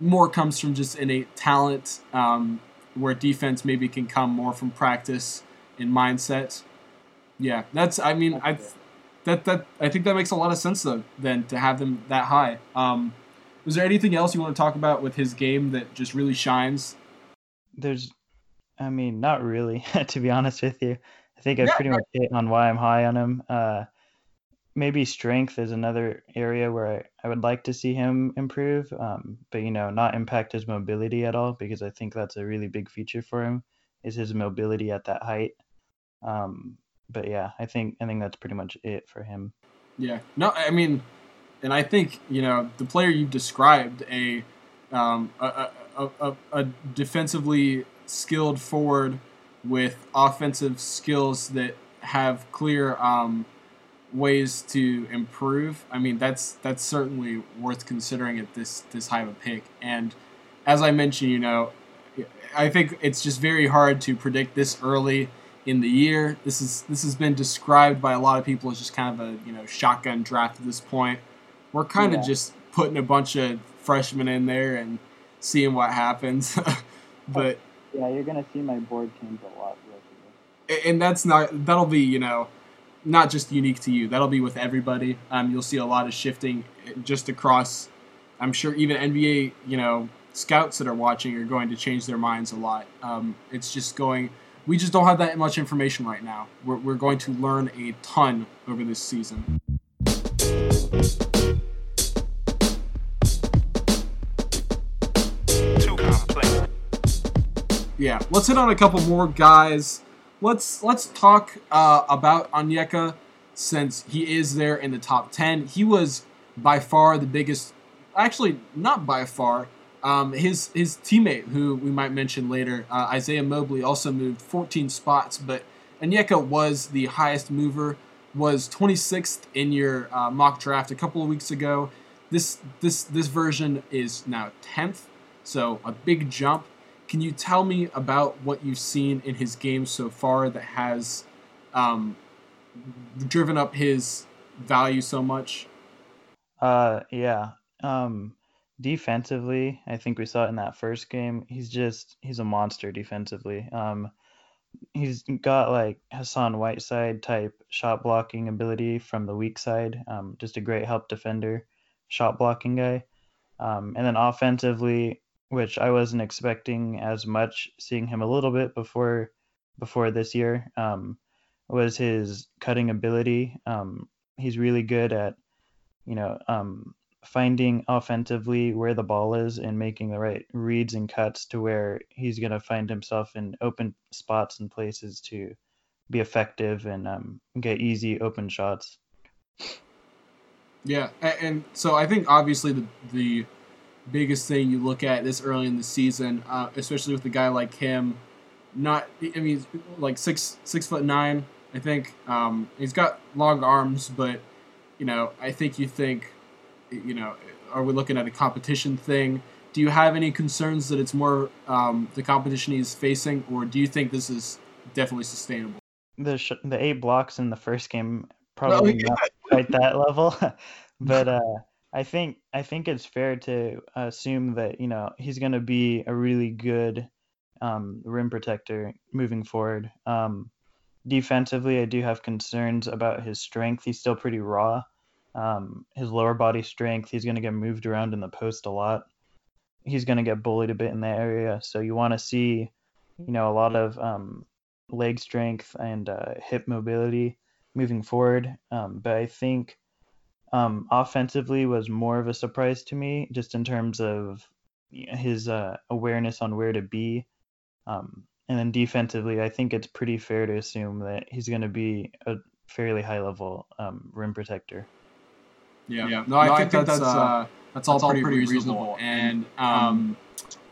more comes from just innate talent, um, where defense maybe can come more from practice and mindset. Yeah, that's. I mean, I that that I think that makes a lot of sense though. Then to have them that high. Um, was there anything else you want to talk about with his game that just really shines There's, I mean, not really, to be honest with you. I think I Yeah, pretty much hit on why I'm high on him. Uh, maybe strength is another area where I, I would like to see him improve, um, but you know, not impact his mobility at all because I think that's a really big feature for him is his mobility at that height. Um, but yeah, I think I think that's pretty much it for him. Yeah. No, I mean, and I think you know the player you described a um, a, a, a, a defensively skilled forward with offensive skills that have clear um, ways to improve. I mean, that's that's certainly worth considering at this this high of a pick. And as I mentioned, you know, I think it's just very hard to predict this early in the year. This is this has been described by a lot of people as just kind of a you know shotgun draft at this point. We're kind Yeah. of just putting a bunch of freshmen in there and seeing what happens. but Yeah, you're gonna see my board change a lot and that's not that'll be you know not just unique to you. That'll be with everybody. Um, you'll see a lot of shifting just across. I'm sure even NBA you know scouts that are watching are going to change their minds a lot. Um, it's just going. We just don't have that much information right now. We're, we're going to learn a ton over this season. Too complex. Yeah, let's hit on a couple more guys. Let's let's talk uh, about Onyeka since he is there in the top ten. He was by far the biggest. Actually, not by far. Um, his his teammate, who we might mention later, uh, Isaiah Mobley, also moved 14 spots, but Onyeka was the highest mover. Was 26th in your uh, mock draft a couple of weeks ago. This this this version is now 10th, so a big jump. Can you tell me about what you've seen in his game so far that has um, driven up his value so much? Uh, yeah. Um, defensively, I think we saw it in that first game. He's just he's a monster defensively. Um, he's got like Hassan Whiteside type shot blocking ability from the weak side. Um, just a great help defender, shot blocking guy. Um, and then offensively, which I wasn't expecting as much, seeing him a little bit before before this year, um, was his cutting ability. Um, he's really good at you know um, finding offensively where the ball is and making the right reads and cuts to where he's going to find himself in open spots and places to be effective and um, get easy open shots. Yeah, and, so I think obviously the the biggest thing you look at this early in the season, uh, especially with a guy like him, not I mean like six six foot nine. I think um, he's got long arms, but you know I think you think, you know, are we looking at a competition thing? Do you have any concerns that it's more um, the competition he's facing, or do you think this is definitely sustainable? The sh- the eight blocks in the first game probably oh, yeah. not quite that level, but uh, I think I think it's fair to assume that you know he's going to be a really good um, rim protector moving forward. Um, defensively, I do have concerns about his strength. He's still pretty raw. Um, his lower body strength, he's going to get moved around in the post a lot. He's going to get bullied a bit in that area. So you want to see, you know, a lot of um, leg strength and uh, hip mobility moving forward. Um, but I think um, offensively was more of a surprise to me, just in terms of his uh, awareness on where to be. Um, and then defensively, I think it's pretty fair to assume that he's going to be a fairly high level um, rim protector. Yeah, yeah. No, I, no, think, I think that's, that's, uh, uh that's, all, that's pretty, pretty reasonable. reasonable. And um,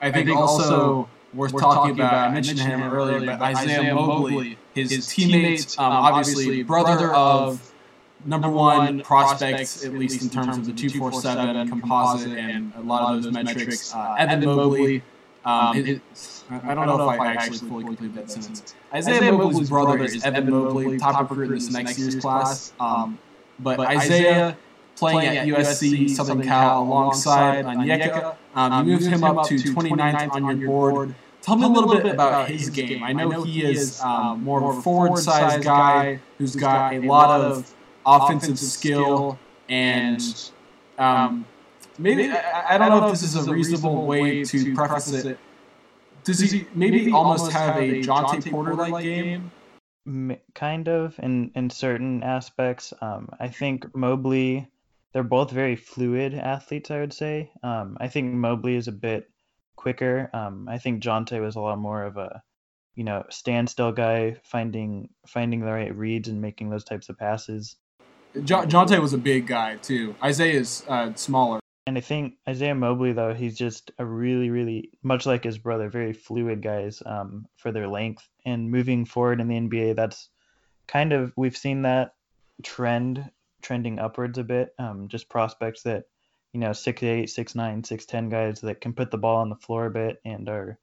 I, think I think also worth, talking, talking about, I mentioned him earlier, but Isaiah Mobley, his, his teammate, um, obviously brother of number one prospects, at least in terms of the 247 composite and a lot of those metrics. Uh, Evan Mobley. Um, it, I don't know if I actually fully completed that sentence. Isaiah Mobley's brother is Evan Mobley, top recruit in this next year's class. Um, but Isaiah playing at USC, Southern Cal, alongside Onyeka. Um, you moved him up to 29th on your board. Tell me a little bit about his game. I know he is um, more of a forward-sized guy who's got a lot of offensive skill and um, maybe I, I, don't know if this is a reasonable way to preface it. Does he maybe almost have a Jontay Porter like game? Kind of in in certain aspects. Um, I think Mobley. They're both very fluid athletes. I would say. Um, I think Mobley is a bit quicker. Um, I think Jontay was a lot more of a you know standstill guy, finding finding the right reads and making those types of passes. Jo- Jontay was a big guy too. Isaiah is uh, smaller. And I think Isaiah Mobley, though, he's just a really, really much like his brother, very fluid guys um, for their length. And moving forward in the NBA, that's kind of we've seen that trend trending upwards a bit. Um, just prospects that you know six eight, six nine, six ten guys that can put the ball on the floor a bit and are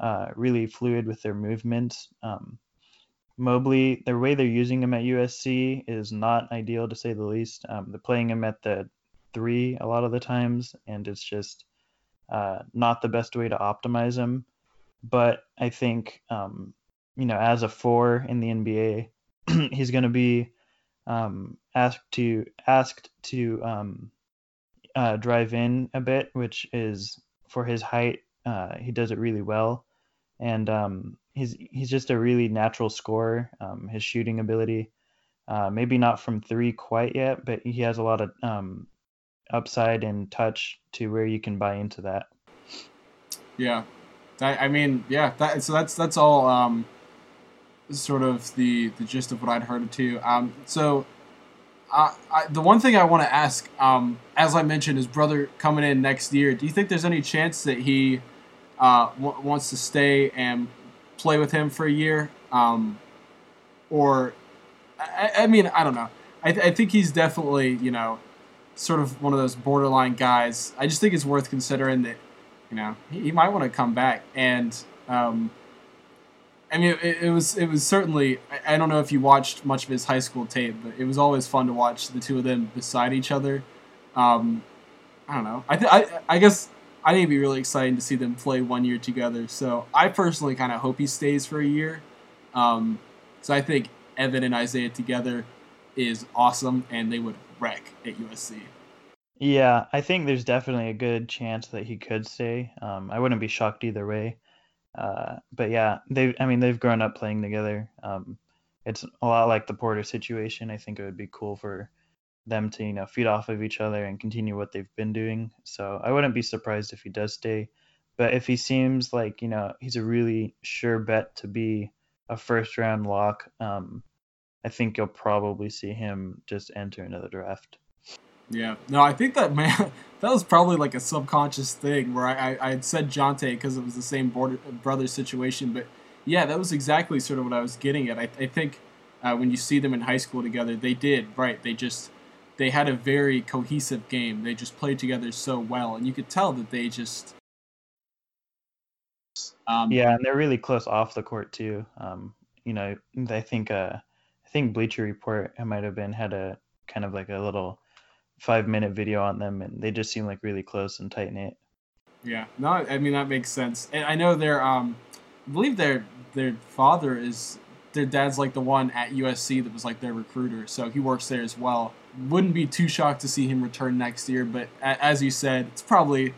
uh, really fluid with their movements. Um, Mobley, the way they're using him at USC is not ideal to say the least. Um, they're playing him at the three a lot of the times, and it's just uh, not the best way to optimize him. But I think, um, you know, as a four in the NBA, he's going to be um, asked to asked to um, uh, drive in a bit, which is for his height. Uh, he does it really well, and um, he's he's just a really natural scorer. Um, his shooting ability, uh, maybe not from three quite yet, but he has a lot of um, upside and touch to where you can buy into that. Yeah, I, I mean, yeah. That, so that's that's all um, sort of the the gist of what I'd heard too. Um, so. I, the one thing I want to ask, um, as I mentioned, his brother coming in next year. Do you think there's any chance that he uh, w- wants to stay and play with him for a year, um, or I, I, mean, I don't know. I, th- I think he's definitely you know sort of one of those borderline guys. I just think it's worth considering that you know he, he might want to come back and. Um, I mean, it, it, was it was certainly. I, I, don't know if you watched much of his high school tape, but it was always fun to watch the two of them beside each other. Um, I don't know. I, th- I I guess I think it'd be really exciting to see them play one year together. So I personally kind of hope he stays for a year. Um, so I think Evan and Isaiah together is awesome, and they would wreck at USC. Yeah, I think there's definitely a good chance that he could stay. Um, I wouldn't be shocked either way. Uh, but yeah, they I mean they've grown up playing together. Um, it's a lot like the Porter situation. I think it would be cool for them to you know feed off of each other and continue what they've been doing. So I wouldn't be surprised if he does stay. But if he seems like you know he's a really sure bet to be a first round lock, um, I think you'll probably see him just enter into the draft. Yeah. No, I think that man that was probably like a subconscious thing where I I, I said Jontay because it was the same border, brother situation, but yeah, that was exactly sort of what I was getting at. I, I think uh, when you see them in high school together, they did right. They just they had a very cohesive game. They just played together so well, and you could tell that they just. Um, yeah, and they're really close off the court too. Um, you know, I think uh, I think Bleacher Report might have been had a kind of like a little five minute video on them, and they just seem like really close and tight knit. Yeah, no, I mean that makes sense. And I know their, um, I believe their their father is their dad's like the one at USC that was like their recruiter, so he works there as well. Wouldn't be too shocked to see him return next year, but as you said, it's probably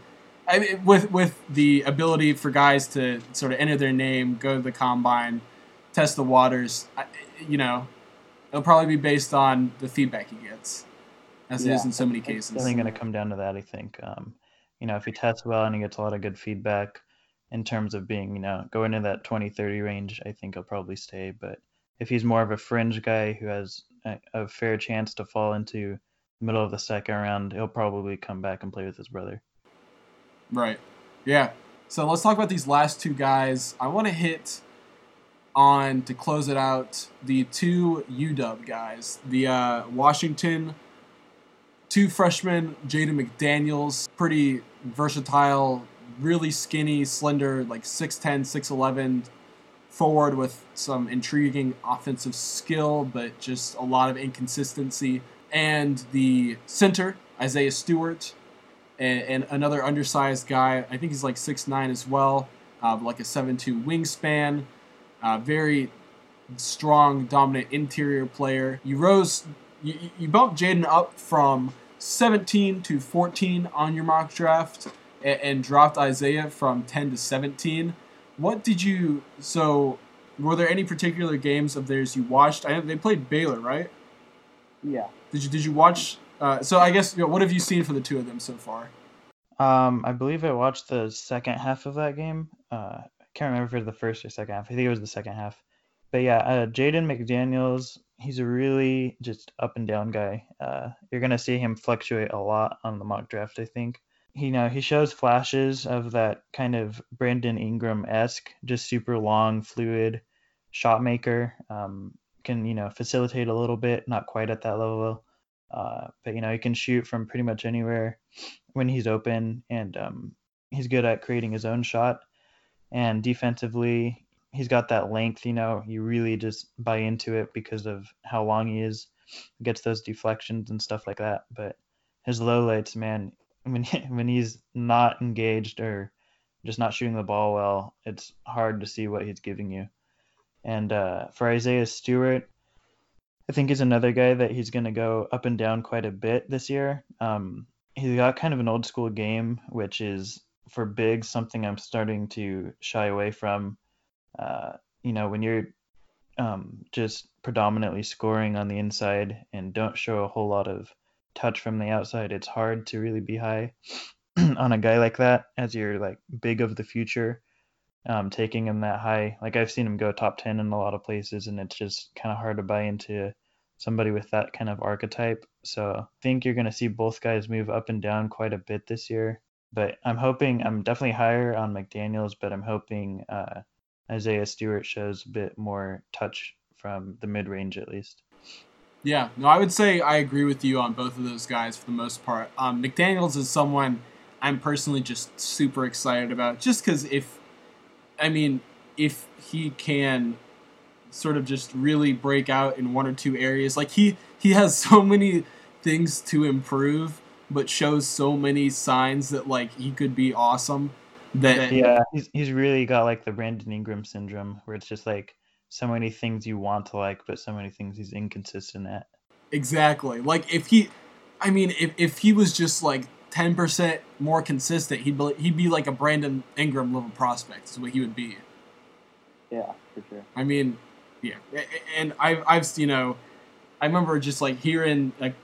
I mean, with with the ability for guys to sort of enter their name, go to the combine, test the waters. You know, it'll probably be based on the feedback he gets as yeah, it is in so many cases. It's definitely going to come down to that, I think. Um, you know, if he tests well and he gets a lot of good feedback in terms of being, you know, going in that 20, 30 range, I think he'll probably stay. But if he's more of a fringe guy who has a, a fair chance to fall into middle of the second round, he'll probably come back and play with his brother. Right. Yeah. So let's talk about these last two guys. I want to hit on to close it out the two UW guys, the uh, Washington two freshmen, Jaden McDaniels, pretty versatile, really skinny, slender, like 6'10, 6'11 forward with some intriguing offensive skill, but just a lot of inconsistency. And the center, Isaiah Stewart, and, and another undersized guy. I think he's like 6'9 as well, uh, like a 7'2 wingspan. Uh, very strong, dominant interior player. You rose you, you bumped Jaden up from 17 to 14 on your mock draft and, and, dropped Isaiah from 10 to 17. What did you so were there any particular games of theirs you watched? I they played Baylor, right? Yeah. Did you did you watch uh, so I guess you know, what have you seen for the two of them so far? Um, I believe I watched the second half of that game. Uh, I can't remember if it was the first or second half. I think it was the second half. But yeah, uh, Jaden McDaniels he's a really just up and down guy. Uh, you're gonna see him fluctuate a lot on the mock draft, I think. He you know he shows flashes of that kind of Brandon Ingram esque, just super long, fluid shot maker. Um, can you know facilitate a little bit, not quite at that level, uh, but you know he can shoot from pretty much anywhere when he's open, and um, he's good at creating his own shot. And defensively, he's got that length, you know, you really just buy into it because of how long he is, gets those deflections and stuff like that. But his lowlights, man, when when he's not engaged or just not shooting the ball well, it's hard to see what he's giving you. And uh, for Isaiah Stewart, I think he's another guy that he's going to go up and down quite a bit this year. Um, he's got kind of an old school game, which is for big something I'm starting to shy away from uh, you know, when you're um, just predominantly scoring on the inside and don't show a whole lot of touch from the outside, it's hard to really be high on a guy like that as you're like big of the future. Um, taking him that high, like I've seen him go top 10 in a lot of places, and it's just kind of hard to buy into somebody with that kind of archetype. So I think you're going to see both guys move up and down quite a bit this year. But I'm hoping, I'm definitely higher on McDaniels, but I'm hoping uh, Isaiah Stewart shows a bit more touch from the mid range at least. Yeah, no, I would say I agree with you on both of those guys for the most part. Um, McDaniels is someone I'm personally just super excited about, just because if, I mean, if he can sort of just really break out in one or two areas, like he he has so many things to improve, but shows so many signs that like he could be awesome that yeah, he's he's really got like the Brandon Ingram syndrome, where it's just like so many things you want to like, but so many things he's inconsistent at. Exactly. Like if he, I mean, if if he was just like ten percent more consistent, he'd be he'd be like a Brandon Ingram level prospect. Is what he would be. Yeah, for sure. I mean, yeah, and I've I've you know. I remember just like hearing like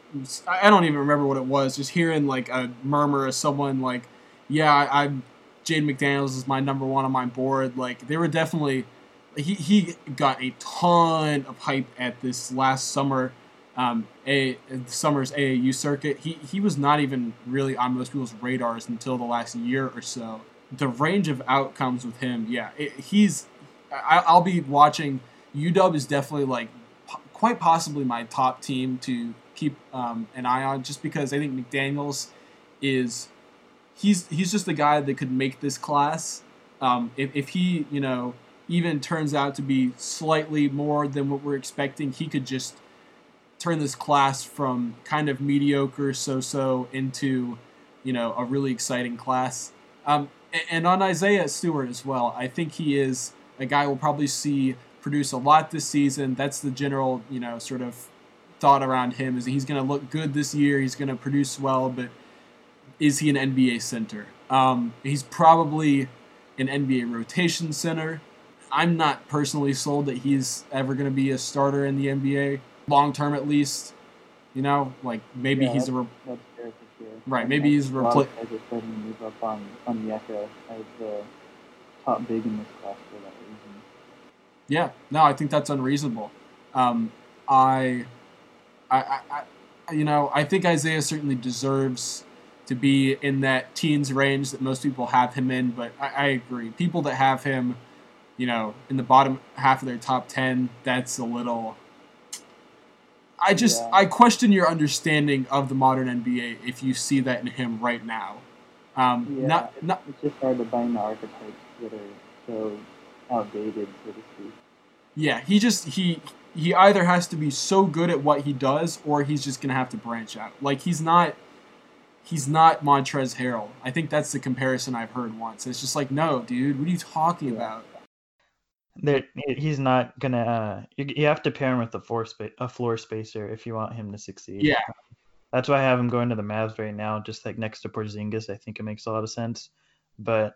I don't even remember what it was. Just hearing like a murmur of someone like, "Yeah, I, I'm Jade McDaniels is my number one on my board. Like they were definitely he he got a ton of hype at this last summer um, a summer's AAU circuit. He he was not even really on most people's radars until the last year or so. The range of outcomes with him, yeah, it, he's. I, I'll be watching. UW is definitely like po- quite possibly my top team to keep um, an eye on, just because I think McDaniel's is he's he's just the guy that could make this class. Um, if, if he you know even turns out to be slightly more than what we're expecting, he could just turn this class from kind of mediocre so-so into you know a really exciting class. Um, and on Isaiah Stewart as well, I think he is a guy we'll probably see produce a lot this season. That's the general you know sort of thought around him is he's going to look good this year. He's going to produce well, but is he an NBA center? Um, he's probably an NBA rotation center. I'm not personally sold that he's ever going to be a starter in the NBA long term, at least. You know, like maybe Yeah, he's a re- That's fair for sure. Right, maybe he's a lot of repla- guys are starting to move up on on the Echo as the top big in this class for that reason. yeah. No, I think that's unreasonable. Um, I, I, I, I, you know, I think Isaiah certainly deserves to be in that teens range that most people have him in. But I, I agree, people that have him, you know, in the bottom half of their top ten, that's a little. I just Yeah. I question your understanding of the modern NBA if you see that in him right now. Um, Yeah, not it's, not it's just hard to bind the archetypes that are so outdated, so to speak. Yeah, he just he he either has to be so good at what he does or he's just gonna have to branch out. Like he's not he's not Montrezl Harrell. I think that's the comparison I've heard once. It's just like, no, dude, what are you talking about? There, he's not gonna. Uh, you, you have to pair him with a floor spa- a floor spacer if you want him to succeed. Yeah. That's why I have him going to the Mavs right now, just like next to Porzingis. I think it makes a lot of sense, but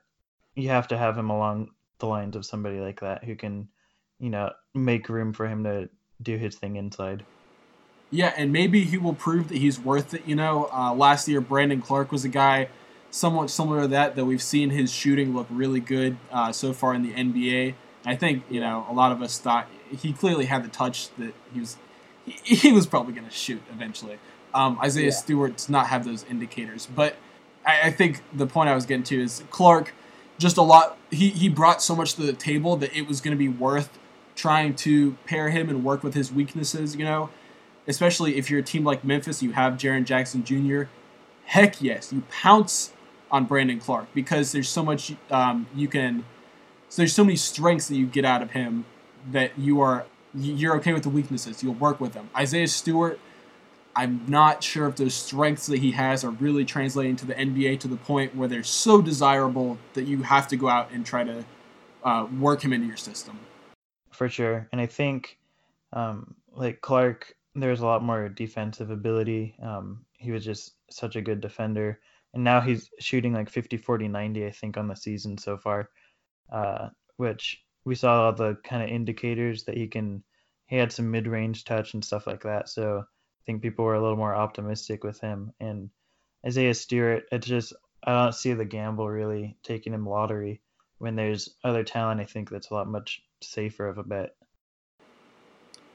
you have to have him along the lines of somebody like that who can, you know, make room for him to do his thing inside. Yeah, and maybe he will prove that he's worth it. You know, uh, last year Brandon Clarke was a guy somewhat similar to that that we've seen his shooting look really good uh, so far in the NBA. I think you know a lot of us thought he clearly had the touch that he was he, he was probably going to shoot eventually. Um, Isaiah Yeah. Stewart does not have those indicators, but I, I think the point I was getting to is Clarke just a lot. He he brought so much to the table that it was going to be worth trying to pair him and work with his weaknesses. You know, especially if you're a team like Memphis, you have Jaren Jackson Jr. Heck yes, you pounce on Brandon Clarke because there's so much um, you can. So there's so many strengths that you get out of him that you are you're okay with the weaknesses. You'll work with them. Isaiah Stewart, I'm not sure if those strengths that he has are really translating to the NBA to the point where they're so desirable that you have to go out and try to uh, work him into your system. for sure. And I think, um, like Clarke, there's a lot more defensive ability. Um, he was just such a good defender. And now he's shooting like 50, 40, 90, I think, on the season so far, uh, which we saw all the kind of indicators that he can, he had some mid range touch and stuff like that. So I think people were a little more optimistic with him. And Isaiah Stewart, it's just, I don't see the gamble really taking him lottery when there's other talent, I think that's a lot much safer of a bet.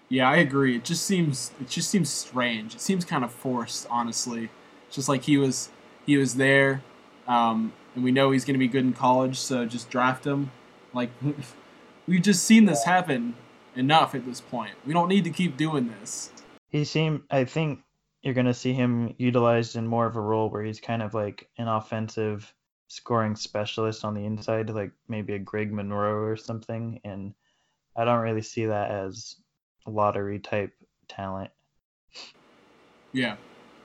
Yeah, I agree. It just seems it just seems strange. It seems kind of forced, honestly. Just like he was he was there, um, and we know he's going to be good in college, so just draft him. Like we've just seen this happen enough at this point. We don't need to keep doing this. He seemed, I think you're going to see him utilized in more of a role where he's kind of like an offensive scoring specialist on the inside, like maybe a Greg Monroe or something. And I don't really see that as lottery type talent. Yeah,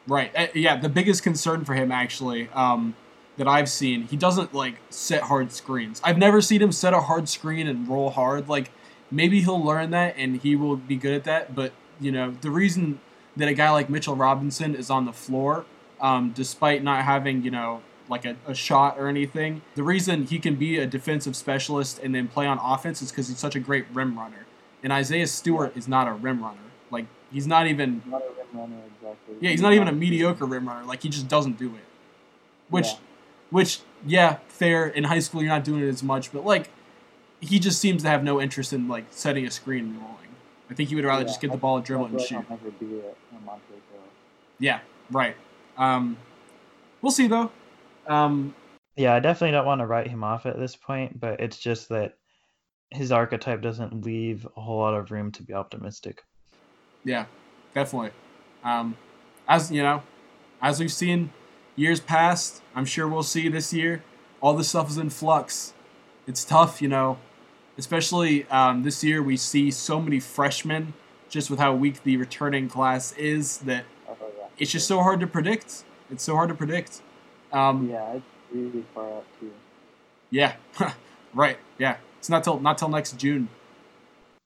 right. Uh, yeah, the biggest concern for him actually um, that I've seen, he doesn't like set hard screens. I've never seen him set a hard screen and roll hard. Like maybe he'll learn that and he will be good at that. But you know, the reason that a guy like Mitchell Robinson is on the floor, um, despite not having you know like a, a shot or anything, the reason he can be a defensive specialist and then play on offense is because he's such a great rim runner. And Isaiah Stewart is not a rim runner. Like he's not even Not a rim runner exactly. yeah, he's not even a mediocre rim runner. Like he just doesn't do it. Which, Yeah. which, yeah, fair. In high school, you're not doing it as much, but like, he just seems to have no interest in like setting a screen and rolling. I think he would rather Yeah, just get the ball and I dribble feel and like shoot. I'll never be a, a Monte Yeah, right. Um, we'll see though. Um, Yeah, I definitely don't want to write him off at this point, but it's just that his archetype doesn't leave a whole lot of room to be optimistic. Yeah, definitely. Um, as you know, as we've seen years past, I'm sure we'll see this year. All this stuff is in flux. It's tough, you know, especially um, this year. We see so many freshmen, just with how weak the returning class is, that Oh, it's just so hard to predict. It's so hard to predict. Um, Yeah, it's really far out too. yeah, right. Yeah, it's not till not till next June.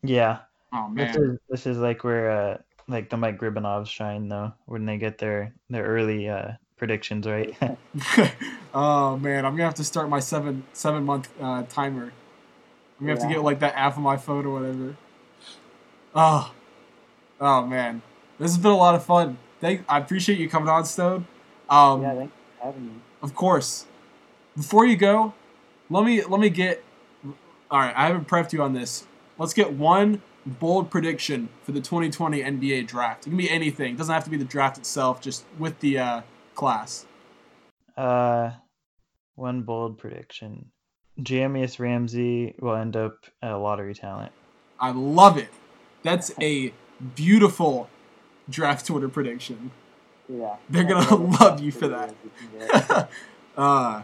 Yeah, Oh this man. is this is like where uh like the Mike Gribanovs shine though, when they get their their early uh predictions right. oh man, I'm gonna have to start my seven seven month uh, timer. I'm gonna have to get like that app on my phone or whatever. Oh, oh man, this has been a lot of fun. Thank, I appreciate you coming on, Stone. Um, yeah, thanks for having me. of course. Before you go, let me let me get. All right, I haven't prepped you on this. Let's get one bold prediction for the 2020 NBA draft. It can be anything. It doesn't have to be the draft itself. Just with the uh, class. uh one bold prediction. Jahmi'us Ramsey will end up a lottery talent. I love it. That's a beautiful draft Twitter prediction. Yeah. They're gonna love you for that. you can get. uh,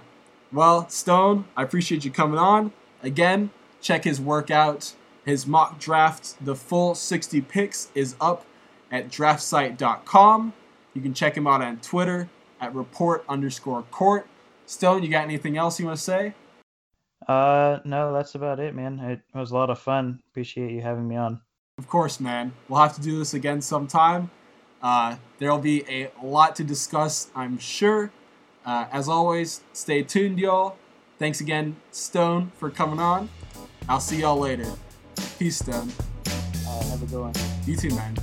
well, Stone, I appreciate you coming on. Again, check his work out. His mock draft, the full 60 picks, is up at draftsite.com. You can check him out on Twitter at report underscore court. Stone, you got anything else you want to say? Uh no, that's about it, man. It was a lot of fun. Appreciate you having me on. Of course, man. We'll have to do this again sometime. Uh, there'll be a lot to discuss, I'm sure. Uh, as always, stay tuned, y'all. Thanks again, Stone, for coming on. I'll see y'all later. Peace, Stone. Uh, have a good one. You too, man.